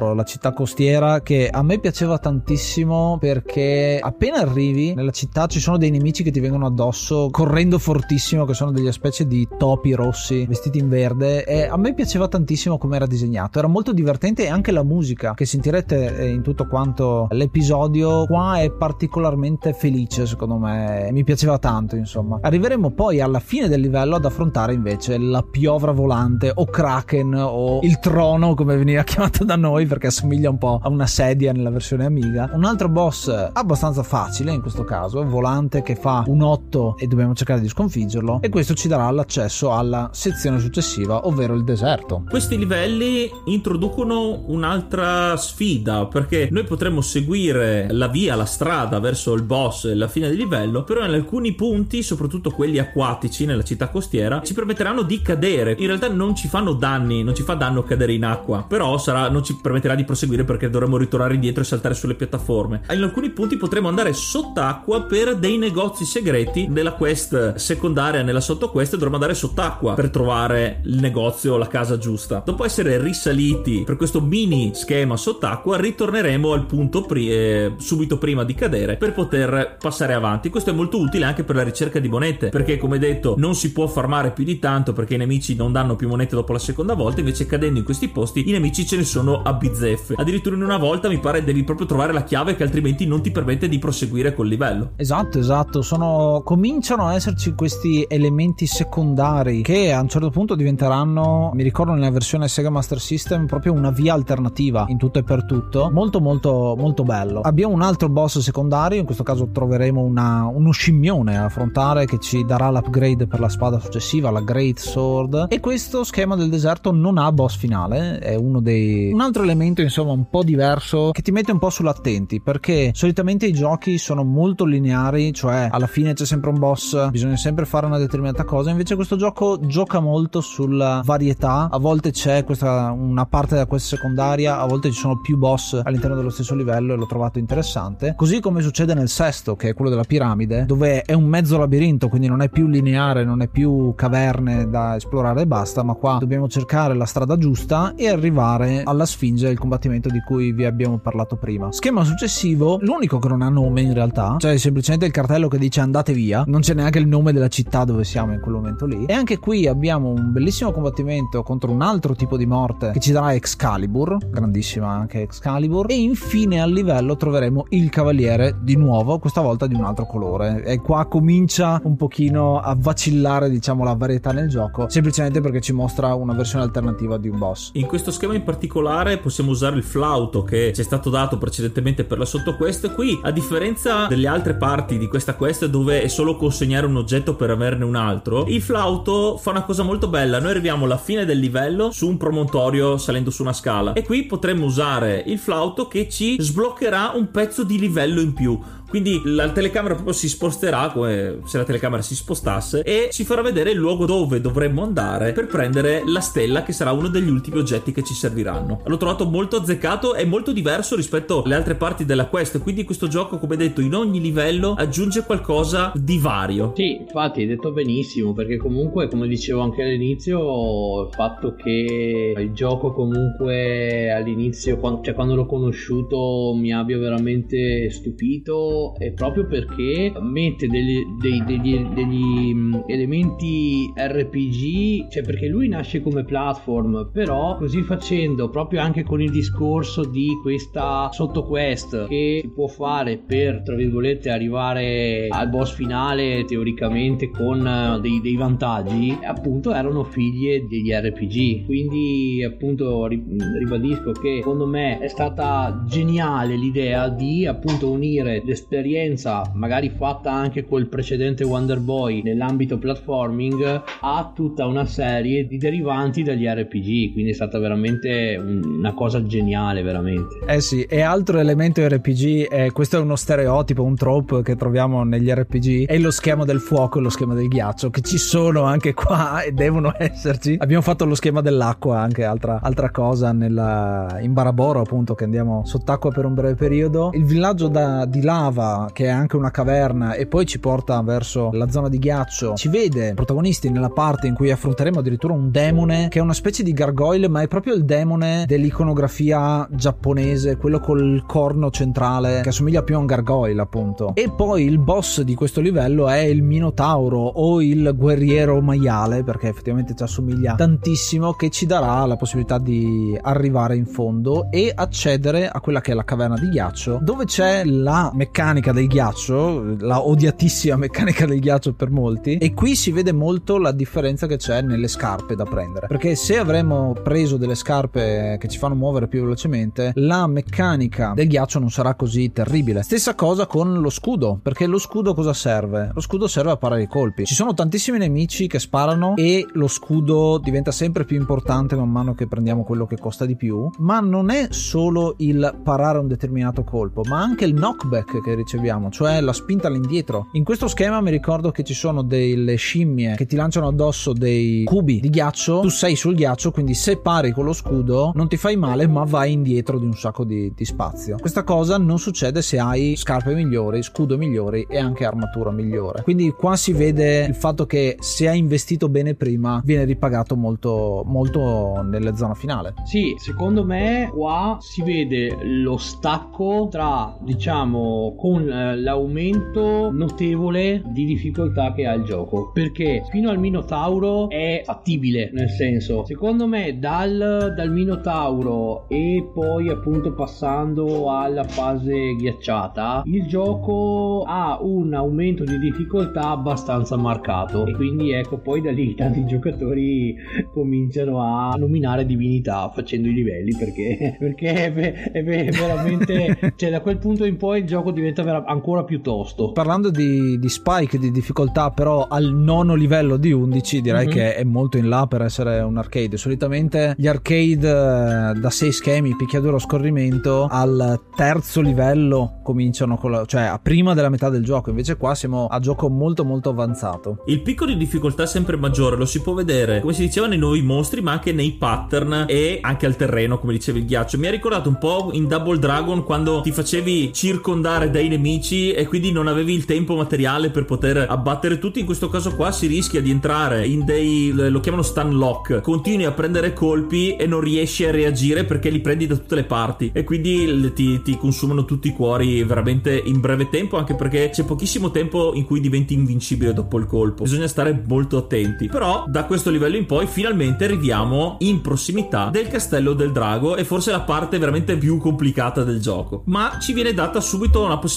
Baraboro, la città costiera che a me piaceva tantissimo perché appena arrivi nella città ci sono dei nemici che ti vengono addosso correndo fortissimo che sono delle specie di topi rossi vestiti in verde e a me piaceva tantissimo come era disegnato. Era molto divertente e anche la musica che sentirete eh, in tutto quanto l'episodio qua è particolarmente felice secondo me. Mi piaceva tanto insomma. Arriveremo poi alla fine del livello ad affrontare invece la piovra volante o kraken o il trono come veniva *laughs* chiamato da noi perché assomiglia un po' a una sedia nella versione amiga un altro boss abbastanza facile in questo caso volante che fa un 8 e dobbiamo cercare di sconfiggerlo e questo ci darà l'accesso alla sezione successiva ovvero il deserto questi livelli introducono un'altra sfida perché noi potremmo seguire la via, la strada verso il boss e la fine del livello, però in alcuni punti, soprattutto quelli acquatici nella città costiera, ci permetteranno di cadere. In realtà non ci fanno danni, non ci fa danno cadere in acqua, però sarà, non ci permetterà di proseguire perché dovremo ritornare indietro e saltare sulle piattaforme. In alcuni punti potremo andare sott'acqua per dei negozi segreti nella quest secondaria, nella sottoquest dovremo andare sott'acqua per trovare il negozio la casa giusta. Dopo essere risaliti per questo mini schema sott'acqua, ritorneremo al punto pri- eh, subito prima di cadere per poter passare avanti. Questo è molto utile anche per la ricerca di monete, perché come detto non si può farmare più di tanto perché i nemici non danno più monete dopo la seconda volta, invece cadendo in questi posti i nemici ce ne sono bizzeffe. Addirittura in una volta mi pare devi proprio trovare la chiave che altrimenti non ti permette di proseguire col livello. Esatto, esatto. Sono... Cominciano a esserci questi elementi secondari che a un certo punto diventeranno, mi ricordo nella versione Sega Master System, proprio una via alternativa in tutto e per tutto. Molto molto molto bello. Abbiamo un altro boss secondario, in questo caso troveremo una, uno scimmione a affrontare che ci darà l'upgrade per la spada successiva, la Great Sword. E questo schema del deserto non ha boss finale, è uno dei... un altro elemento insomma un po' diverso che ti mette un po' sull'attenti perché solitamente i giochi sono molto lineari, cioè alla fine c'è sempre un boss, bisogna sempre fare una determinata cosa, invece questo gioco gioca molto sulla varietà, a volte c'è questa, una parte da questa secondaria, a volte ci sono più boss all'interno dello stesso livello e l'ho trovato interessante, così come succede nel sesto che è quello della piramide, dove è un mezzo labirinto, quindi non è più lineare, non è più caverne da esplorare e basta, ma qua dobbiamo cercare la strada giusta e arrivare alla sfinge, il combattimento di cui vi abbiamo parlato prima. Schema successivo, l'unico che non ha nome in realtà, cioè semplicemente il cartello che dice andate via, non c'è neanche il nome della città dove siamo in quel momento lì. E anche qui abbiamo un bellissimo combattimento contro un altro tipo di morte che ci darà Excalibur, grandissima anche Excalibur, e infine al livello troveremo il cavaliere di nuovo, questa volta di un altro colore. E qua comincia un pochino a vacillare, diciamo, la varietà nel gioco, semplicemente perché ci mostra una versione alternativa di un boss. In questo schema in particolare possiamo usare il flauto che ci è stato dato precedentemente per la sottoquest. Qui, a differenza delle altre parti di questa quest dove è solo consegnare un oggetto per averne un altro, il flauto fa una cosa molto bella. Noi arriviamo alla fine del livello su un promontorio salendo su una scala e qui potremmo usare il flauto che ci sbloccherà un pezzo di livello in più. Quindi la telecamera proprio si sposterà come se la telecamera si spostasse e ci farà vedere il luogo dove dovremmo andare per prendere la stella che sarà uno degli ultimi oggetti che ci serviranno. L'ho trovato molto azzeccato e molto diverso rispetto alle altre parti della quest, quindi questo gioco come detto in ogni livello aggiunge qualcosa di vario. Sì, infatti hai detto benissimo perché comunque come dicevo anche all'inizio il fatto che il gioco comunque all'inizio, cioè quando l'ho conosciuto mi abbia veramente stupito è proprio perché mette degli, dei, degli, degli mm, elementi RPG, cioè perché lui nasce come platform, però così facendo, proprio anche con il discorso di questa sottoquest che si può fare per, tra virgolette, arrivare al boss finale teoricamente con eh, dei, dei vantaggi, appunto erano figlie degli RPG. Quindi appunto ribadisco che secondo me è stata geniale l'idea di appunto unire l'esperienza esperienza magari fatta anche col precedente Wonder Boy nell'ambito platforming ha tutta una serie di derivanti dagli RPG quindi è stata veramente una cosa geniale veramente. Eh sì e altro elemento RPG è, questo è uno stereotipo un trope che troviamo negli RPG è lo schema del fuoco e lo schema del ghiaccio che ci sono anche qua *laughs* e devono esserci. Abbiamo fatto lo schema dell'acqua anche altra, altra cosa nella, in Baraboro appunto che andiamo sott'acqua per un breve periodo. Il villaggio da, di lava lava che è anche una caverna e poi ci porta verso la zona di ghiaccio. Ci vede protagonisti nella parte in cui affronteremo addirittura un demone che è una specie di gargoyle ma è proprio il demone dell'iconografia giapponese quello col corno centrale che assomiglia più a un gargoyle appunto. E poi il boss di questo livello è il minotauro o il guerriero maiale perché effettivamente ci assomiglia tantissimo che ci darà la possibilità di arrivare in fondo e accedere a quella che è la caverna di ghiaccio dove c'è la meccanica meccanica del ghiaccio, la odiatissima meccanica del ghiaccio per molti, e qui si vede molto la differenza che c'è nelle scarpe da prendere. Perché se avremmo preso delle scarpe che ci fanno muovere più velocemente, la meccanica del ghiaccio non sarà così terribile. Stessa cosa con lo scudo, perché lo scudo cosa serve? Lo scudo serve a parare i colpi. Ci sono tantissimi nemici che sparano e lo scudo diventa sempre più importante man mano che prendiamo quello che costa di più, ma non è solo il parare un determinato colpo, ma anche il knockback che riceviamo, cioè la spinta all'indietro. In questo schema mi ricordo che ci sono delle scimmie che ti lanciano addosso dei cubi di ghiaccio, tu sei sul ghiaccio, quindi se pari con lo scudo non ti fai male, ma vai indietro di un sacco di, di spazio. Questa cosa non succede se hai scarpe migliori, scudo migliori e anche armatura migliore. Quindi qua si vede il fatto che se hai investito bene prima viene ripagato molto molto nella zona finale. Sì, secondo me qua si vede lo stacco tra diciamo con eh, l'aumento notevole di difficoltà che ha il gioco. Perché fino al Minotauro è fattibile nel senso secondo me dal, dal Minotauro e poi appunto passando alla fase ghiacciata il gioco ha un aumento di difficoltà abbastanza marcato. E quindi ecco poi da lì *laughs* tanti giocatori cominciano a nominare divinità facendo i livelli perché, *laughs* perché è, è, è veramente cioè da quel punto in poi il gioco diventa vera- ancora più tosto. Parlando di, di, spike di difficoltà però al nono livello di 11 direi mm-hmm. che è molto in là per essere un arcade. Solitamente gli arcade eh, da 6 schemi picchiaduro scorrimento al terzo livello cominciano con la, cioè a prima della metà del gioco. Invece qua siamo a gioco molto molto avanzato. Il picco di difficoltà è sempre maggiore lo si può vedere come si diceva nei nuovi mostri ma anche nei pattern e anche al terreno come diceva il ghiaccio. Mi ha ricordato un po' in Double Dragon quando ti facevi circondare dai nemici e quindi non avevi il tempo materiale per poter abbattere tutti. In questo caso qua si rischia di entrare in dei lo chiamano stun lock. Continui a prendere colpi e non riesci a reagire perché li prendi da tutte le parti. E quindi ti, ti consumano tutti i cuori veramente in breve tempo anche perché c'è pochissimo tempo in cui diventi invincibile dopo il colpo. Bisogna stare molto attenti. Però da questo livello in poi finalmente arriviamo in prossimità del castello del drago e forse la parte veramente più complicata del gioco. Ma ci viene data subito la possibilità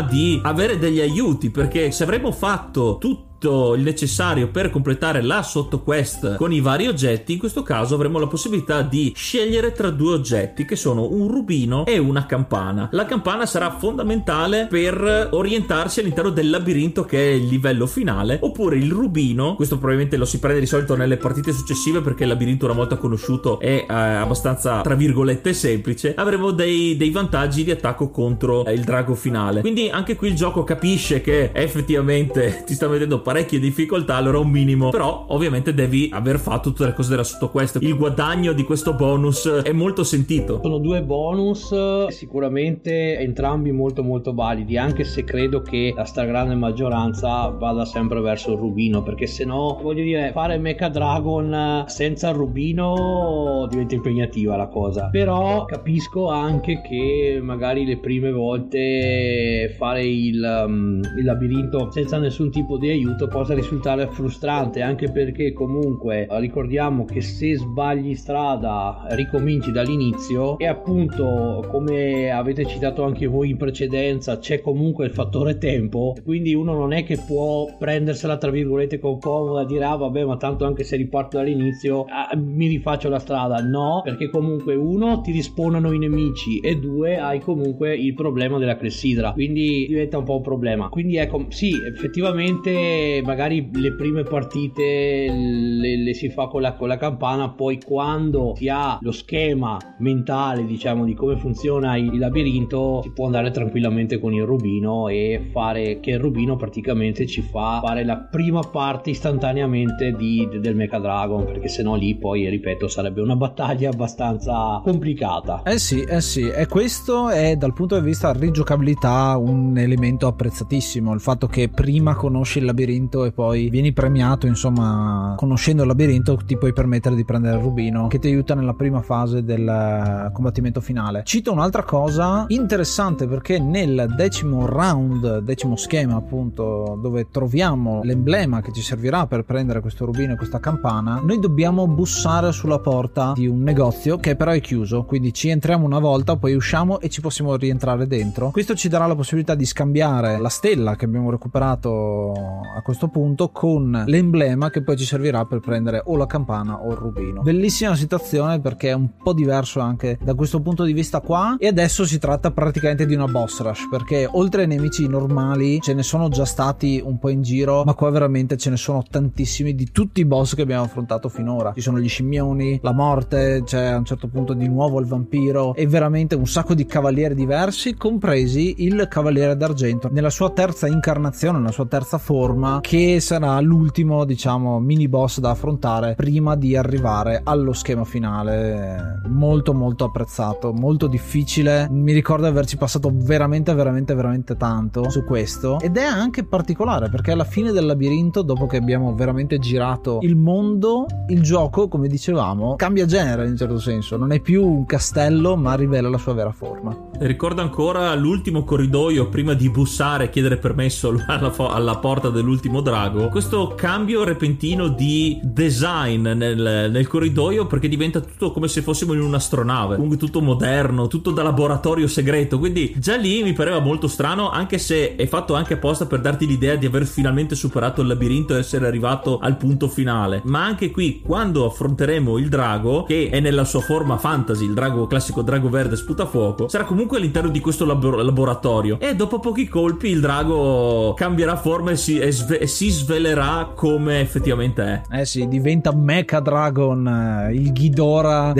di avere degli aiuti perché se avremmo fatto tutto tutto il necessario per completare la sottoquest con i vari oggetti, in questo caso avremo la possibilità di scegliere tra due oggetti che sono un rubino e una campana. La campana sarà fondamentale per orientarsi all'interno del labirinto che è il livello finale, oppure il rubino, questo probabilmente lo si prende di solito nelle partite successive perché il labirinto una volta conosciuto è eh, abbastanza tra virgolette semplice, avremo dei, dei vantaggi di attacco contro eh, il drago finale. Quindi anche qui il gioco capisce che effettivamente *laughs* ti sta mettendo parecchie difficoltà, allora un minimo. Però ovviamente devi aver fatto tutte le cose della sottoquest. Il guadagno di questo bonus è molto sentito. Sono due bonus, sicuramente entrambi molto molto validi, anche se credo che la stragrande maggioranza vada sempre verso il rubino, perché se no, voglio dire, fare Mecha Dragon senza il rubino diventa impegnativa la cosa. Però capisco anche che magari le prime volte fare il, um, il labirinto senza nessun tipo di aiuto aiuto possa risultare frustrante anche perché comunque eh, ricordiamo che se sbagli strada ricominci dall'inizio. E appunto come avete citato anche voi in precedenza c'è comunque il fattore tempo. Quindi uno non è che può prendersela tra virgolette con comoda dire ah vabbè ma tanto anche se riparto dall'inizio ah, mi rifaccio la strada. No perché comunque uno ti rispondono i nemici e due hai comunque il problema della clessidra. Quindi diventa un po' un problema. Quindi ecco sì effettivamente magari le prime partite le, le si fa con la, con la, campana, poi quando si ha lo schema mentale, diciamo, di come funziona il, labirinto, si può andare tranquillamente con il rubino e fare che il rubino praticamente ci fa fare la prima parte istantaneamente di, del Mecha Dragon, perché sennò lì poi, ripeto, sarebbe una battaglia abbastanza complicata. Eh sì, eh sì, e questo è dal punto di vista rigiocabilità un elemento apprezzatissimo, il fatto che prima conosci il labirinto labirinto e poi vieni premiato, insomma, conoscendo il labirinto ti puoi permettere di prendere il rubino che ti aiuta nella prima fase del combattimento finale. Cito un'altra cosa interessante perché nel decimo round, decimo schema appunto, dove troviamo l'emblema che ci servirà per prendere questo rubino e questa campana, noi dobbiamo bussare sulla porta di un negozio che però è chiuso, quindi ci entriamo una volta, poi usciamo e ci possiamo rientrare dentro. Questo ci darà la possibilità di scambiare la stella che abbiamo recuperato a questo punto con l'emblema che poi ci servirà per prendere o la campana o il rubino. Bellissima situazione perché è un po' diverso anche da questo punto di vista qua e adesso si tratta praticamente di una boss rush perché oltre ai nemici normali ce ne sono già stati un po' in giro ma qua veramente ce ne sono tantissimi di tutti i boss che abbiamo affrontato finora. Ci sono gli scimmioni, la morte, c'è a un certo punto di nuovo il vampiro e veramente un sacco di cavalieri diversi compresi il cavaliere d'argento nella sua terza incarnazione, nella sua terza forma che sarà l'ultimo, diciamo, mini boss da affrontare prima di arrivare allo schema finale. Molto molto apprezzato, molto difficile. Mi ricordo averci passato veramente veramente veramente tanto su questo ed è anche particolare perché alla fine del labirinto, dopo che abbiamo veramente girato il mondo, il gioco, come dicevamo, cambia genere in un certo senso, non è più un castello, ma rivela la sua vera forma. Ricordo ancora l'ultimo corridoio prima di bussare e chiedere permesso *laughs* alla, alla, porta dell'ultimo drago. Questo cambio repentino di design nel, nel, corridoio perché diventa tutto come se fossimo in un'astronave. Comunque tutto moderno, tutto da laboratorio segreto. Quindi già lì mi pareva molto strano, anche se è fatto anche apposta per darti l'idea di aver finalmente superato il labirinto e essere arrivato al punto finale. Ma anche qui, quando affronteremo il drago, che è nella sua forma fantasy, il drago classico drago verde sputafuoco, sarà comunque all'interno di questo labo- laboratorio. E dopo pochi colpi il drago cambierà forma e si, e sve- e si svelerà come effettivamente è. Eh sì, diventa Mecha Dragon, eh, il Ghidorah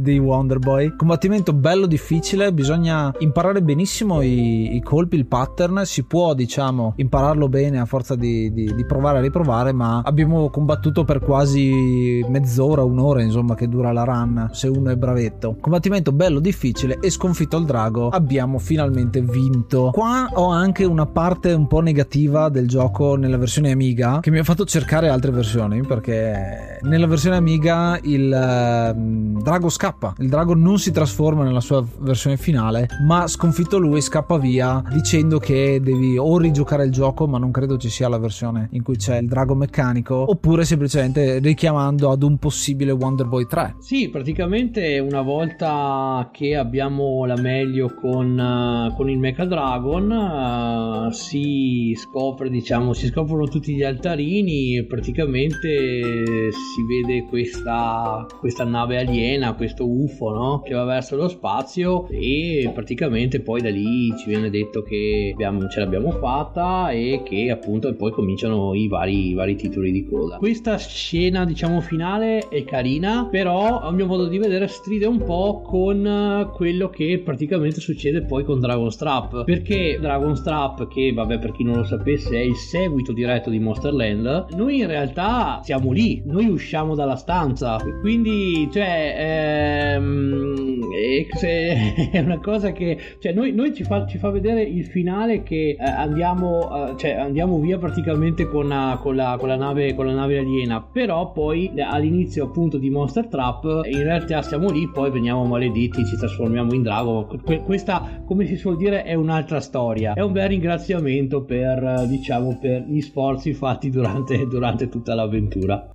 di Wonder Boy. Combattimento bello difficile, bisogna imparare benissimo i, i, colpi, il pattern. Si può, diciamo, impararlo bene a forza di, di, di provare e riprovare, ma abbiamo combattuto per quasi mezz'ora, un'ora, insomma, che dura la run, se uno è bravetto. Combattimento bello difficile e sconfitto il drago abbiamo finalmente vinto. Qua ho anche una parte un po' negativa del gioco nella versione Amiga che mi ha fatto cercare altre versioni perché nella versione Amiga il uh, drago scappa, il drago non si trasforma nella sua versione finale, ma sconfitto lui scappa via dicendo che devi o rigiocare il gioco, ma non credo ci sia la versione in cui c'è il drago meccanico, oppure semplicemente richiamando ad un possibile Wonder Boy 3. Sì, praticamente una volta che abbiamo la meglio con, uh, con il Mecha Dragon uh, si scopre, diciamo, si scoprono tutti gli altarini e praticamente si vede questa, questa nave aliena, questo UFO, no? Che va verso lo spazio e praticamente poi da lì ci viene detto che abbiamo, ce l'abbiamo fatta e che appunto poi cominciano i vari, i vari titoli di coda. Questa scena, diciamo, finale è carina, però a mio modo di vedere stride un po' con quello che praticamente succede poi con Dragon Strap perché Dragon Strap che vabbè per chi non lo sapesse è il seguito diretto di Monster Land noi in realtà siamo lì noi usciamo dalla stanza. Quindi cioè ehm, *laughs* è una cosa che cioè noi, noi ci, fa, ci, fa, vedere il finale che eh, andiamo eh, cioè andiamo via praticamente con, uh, con, la, con, la nave, con la nave aliena. Però poi all'inizio appunto di Monster Trap in realtà siamo lì poi veniamo maledetti ci trasformiamo in drago. Questa come si suol dire è un'altra storia. È un bel ringraziamento per diciamo per gli sforzi fatti durante, durante tutta l'avventura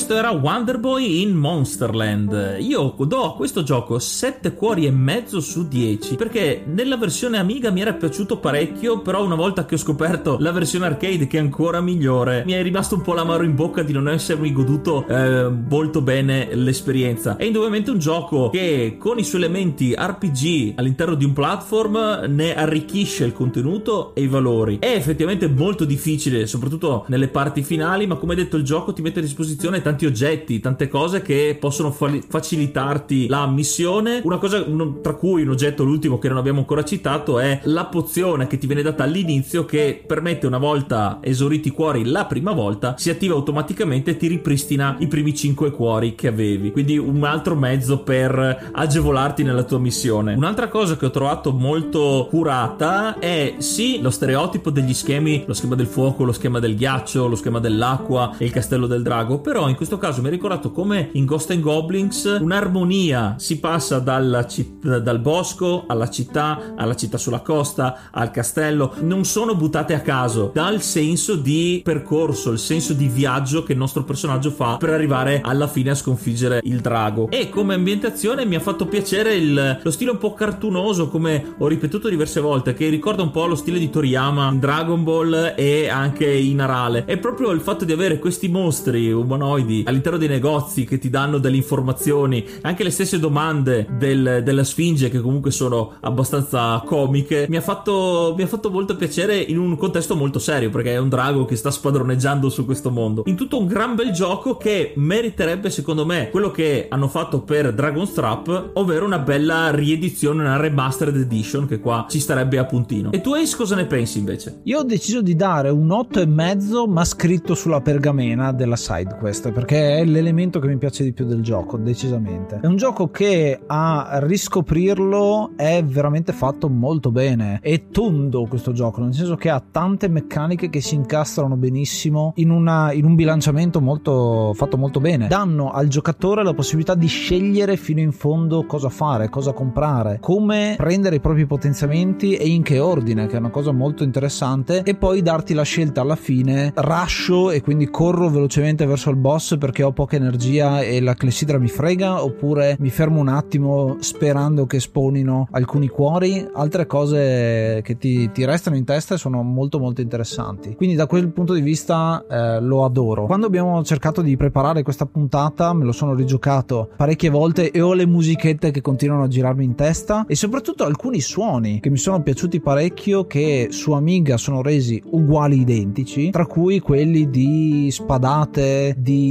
questo era Wonder Boy in Monsterland. Io do a questo gioco 7 cuori e mezzo su 10 perché nella versione Amiga mi era piaciuto parecchio, però una volta che ho scoperto la versione arcade che è ancora migliore, mi è rimasto un po' l'amaro in bocca di non essermi goduto eh, molto bene l'esperienza. È indubbiamente un gioco che con i suoi elementi RPG all'interno di un platform ne arricchisce il contenuto e i valori. È effettivamente molto difficile, soprattutto nelle parti finali, ma come detto il gioco ti mette a disposizione tanti oggetti, tante cose che possono fa- facilitarti la missione. Una cosa un, tra cui un oggetto, l'ultimo che non abbiamo ancora citato, è la pozione che ti viene data all'inizio che permette una volta esauriti i cuori la prima volta, si attiva automaticamente e ti ripristina i primi 5 cuori che avevi. Quindi un altro mezzo per agevolarti nella tua missione. Un'altra cosa che ho trovato molto curata è sì lo stereotipo degli schemi, lo schema del fuoco, lo schema del ghiaccio, lo schema dell'acqua e il castello del drago, però in questo caso mi ha ricordato come in Ghost and Goblins un'armonia si passa citt- dal bosco alla città, alla città sulla costa, al castello, non sono buttate a caso, dal senso di percorso, il senso di viaggio che il nostro personaggio fa per arrivare alla fine a sconfiggere il drago. E come ambientazione mi ha fatto piacere il, lo stile un po' cartunoso, come ho ripetuto diverse volte, che ricorda un po' lo stile di Toriyama in Dragon Ball e anche in Arale. È proprio il fatto di avere questi mostri umanoidi all'interno dei negozi che ti danno delle informazioni, anche le stesse domande del, della Sfinge che comunque sono abbastanza comiche, mi ha, fatto, mi ha fatto molto piacere in un contesto molto serio perché è un drago che sta spadroneggiando su questo mondo. In tutto un gran bel gioco che meriterebbe secondo me quello che hanno fatto per Dragon's Trap, ovvero una bella riedizione, una remastered edition che qua ci starebbe a puntino. E tu Ace cosa ne pensi invece? Io ho deciso di dare un 8,5 ma scritto sulla pergamena della side quest perché è l'elemento che mi piace di più del gioco, decisamente. È un gioco che a riscoprirlo è veramente fatto molto bene. È tondo questo gioco, nel senso che ha tante meccaniche che si incastrano benissimo in, una, in un bilanciamento molto, fatto molto bene. Danno al giocatore la possibilità di scegliere fino in fondo cosa fare, cosa comprare, come prendere i propri potenziamenti e in che ordine, che è una cosa molto interessante, e poi darti la scelta alla fine, rascio e quindi corro velocemente verso il boss perché ho poca energia e la clessidra mi frega, oppure mi fermo un attimo sperando che spawnino alcuni cuori, altre cose che ti, ti restano in testa e sono molto molto interessanti. Quindi da quel punto di vista eh, lo adoro. Quando abbiamo cercato di preparare questa puntata me lo sono rigiocato parecchie volte e ho le musichette che continuano a girarmi in testa e soprattutto alcuni suoni che mi sono piaciuti parecchio che su Amiga sono resi uguali identici, tra cui quelli di spadate, di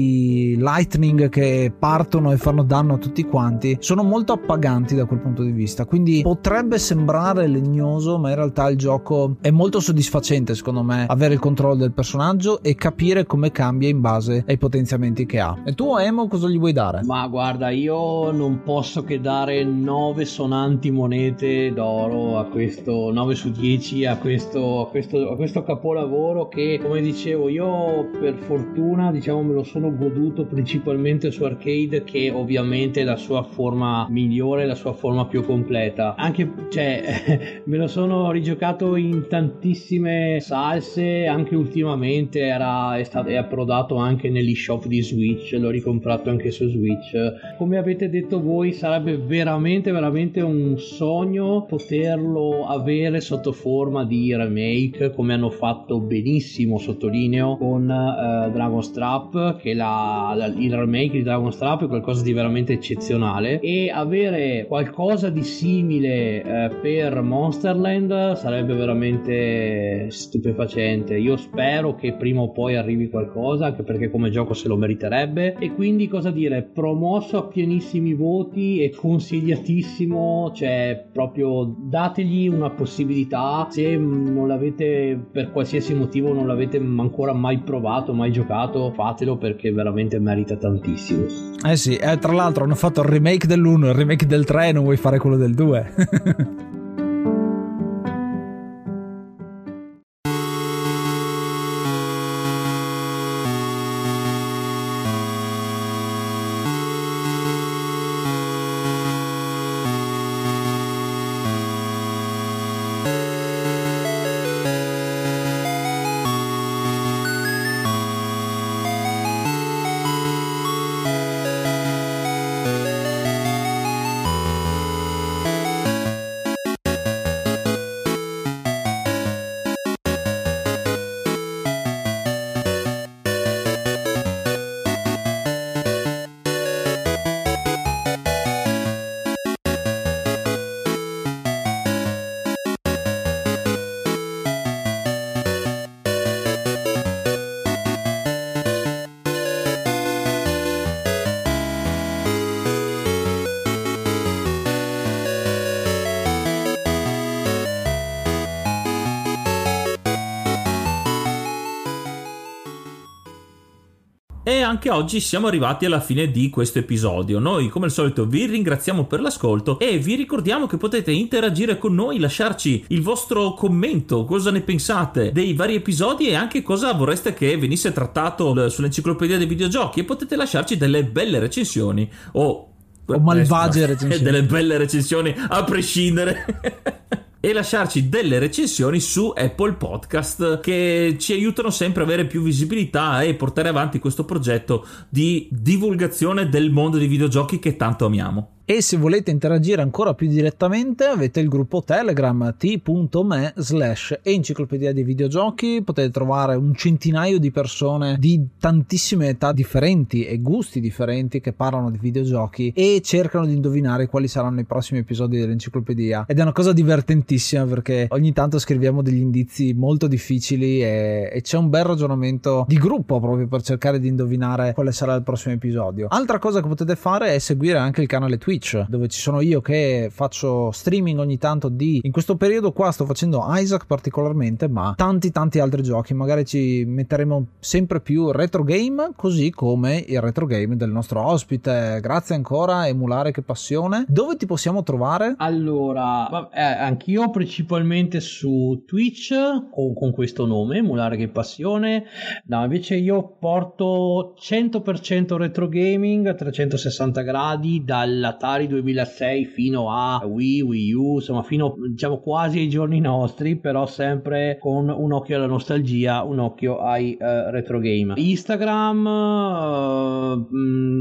lightning che partono e fanno danno a tutti quanti. Sono molto appaganti da quel punto di vista, quindi potrebbe sembrare legnoso, ma in realtà il gioco è molto soddisfacente secondo me avere il controllo del personaggio e capire come cambia in base ai potenziamenti che ha. E tu Emo cosa gli vuoi dare? Ma guarda, io non posso che dare 9 sonanti monete d'oro a questo 9 su 10 a questo, a questo, a questo capolavoro che come dicevo io per fortuna diciamo me lo sono goduto principalmente su arcade che ovviamente è la sua forma migliore, la sua forma più completa. Anche cioè *laughs* me lo sono rigiocato in tantissime salse, anche ultimamente era, è, stato, è approdato anche negli shop di Switch, l'ho ricomprato anche su Switch. Come avete detto voi sarebbe veramente veramente un sogno poterlo avere sotto forma di remake come hanno fatto benissimo sottolineo con uh, Dragon's Trap che la, la, il remake di Dragon's Trap è qualcosa di veramente eccezionale. E avere qualcosa di simile uh, per Monsterland sarebbe veramente stupefacente. Io spero che prima o poi arrivi qualcosa anche perché come gioco se lo meriterebbe. E quindi cosa dire? Promosso a pienissimi voti e consigliatissimo cioè proprio dategli una possibilità. Se non l'avete per qualsiasi motivo non l'avete ancora mai provato mai giocato fatelo perché veramente merita tantissimo. Eh sì eh, tra l'altro hanno fatto il remake dell'1 il remake del 3 non vuoi fare quello del 2 *laughs* E anche oggi siamo arrivati alla fine di questo episodio. Noi, come al solito, vi ringraziamo per l'ascolto e vi ricordiamo che potete interagire con noi, lasciarci il vostro commento, cosa ne pensate dei vari episodi e anche cosa vorreste che venisse trattato sull'enciclopedia dei videogiochi. E potete lasciarci delle belle recensioni o o malvagie recensioni. delle belle recensioni a prescindere. *laughs* e lasciarci delle recensioni su Apple Podcast che ci aiutano sempre a avere più visibilità e portare avanti questo progetto di divulgazione del mondo dei videogiochi che tanto amiamo. E se volete interagire ancora più direttamente avete il gruppo Telegram t.me slash enciclopedia dei videogiochi, potete trovare un centinaio di persone di tantissime età differenti e gusti differenti che parlano di videogiochi e cercano di indovinare quali saranno i prossimi episodi dell'enciclopedia. Ed è una cosa divertentissima perché ogni tanto scriviamo degli indizi molto difficili e, e c'è un bel ragionamento di gruppo proprio per cercare di indovinare quale sarà il prossimo episodio. Altra cosa che potete fare è seguire anche il canale Twitch Twitch dove ci sono io che faccio streaming ogni tanto di in questo periodo qua sto facendo Isaac particolarmente ma tanti tanti altri giochi. Magari ci metteremo sempre più retro game così come il retro game del nostro ospite. Grazie ancora emulare che passione. Dove ti possiamo trovare? allora eh, anch'io principalmente su Twitch con, con questo nome emulare che passione. No invece io porto 100% retro gaming a 360 gradi dalla Atari 2006 fino a Wii, Wii U, insomma fino diciamo quasi ai giorni nostri, però sempre con un occhio alla nostalgia, un occhio ai uh, retro game. Instagram, uh,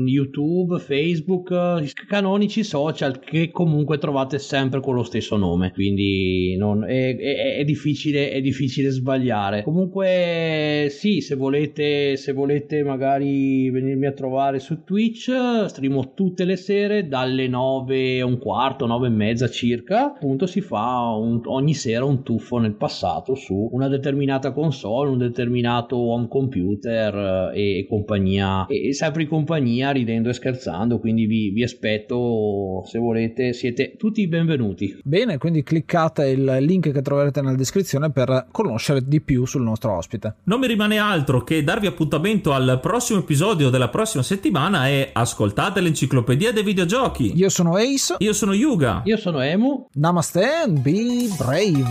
YouTube, Facebook, uh, canonici social che comunque trovate sempre con lo stesso nome, quindi non, è, è, è, difficile, è difficile sbagliare. Comunque sì, se volete, se volete magari venirmi a trovare su Twitch, streamo tutte le sere dalle alle 9 e un quarto, 9 e mezza circa, appunto si fa un, ogni sera un tuffo nel passato su una determinata console, un determinato home computer eh, e, e compagnia, e, e, sempre in compagnia ridendo e scherzando, quindi vi, vi aspetto se volete, siete tutti benvenuti. Bene, quindi cliccate il link che troverete nella descrizione per conoscere di più sul nostro ospite. Non mi rimane altro che darvi appuntamento al prossimo episodio della prossima settimana e ascoltate l'enciclopedia dei videogiochi Loki. Io sono Ace. Io sono Yuga. Io sono Emu. Namaste and be brave.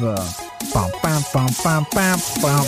Bam, bam, bam, bam, bam.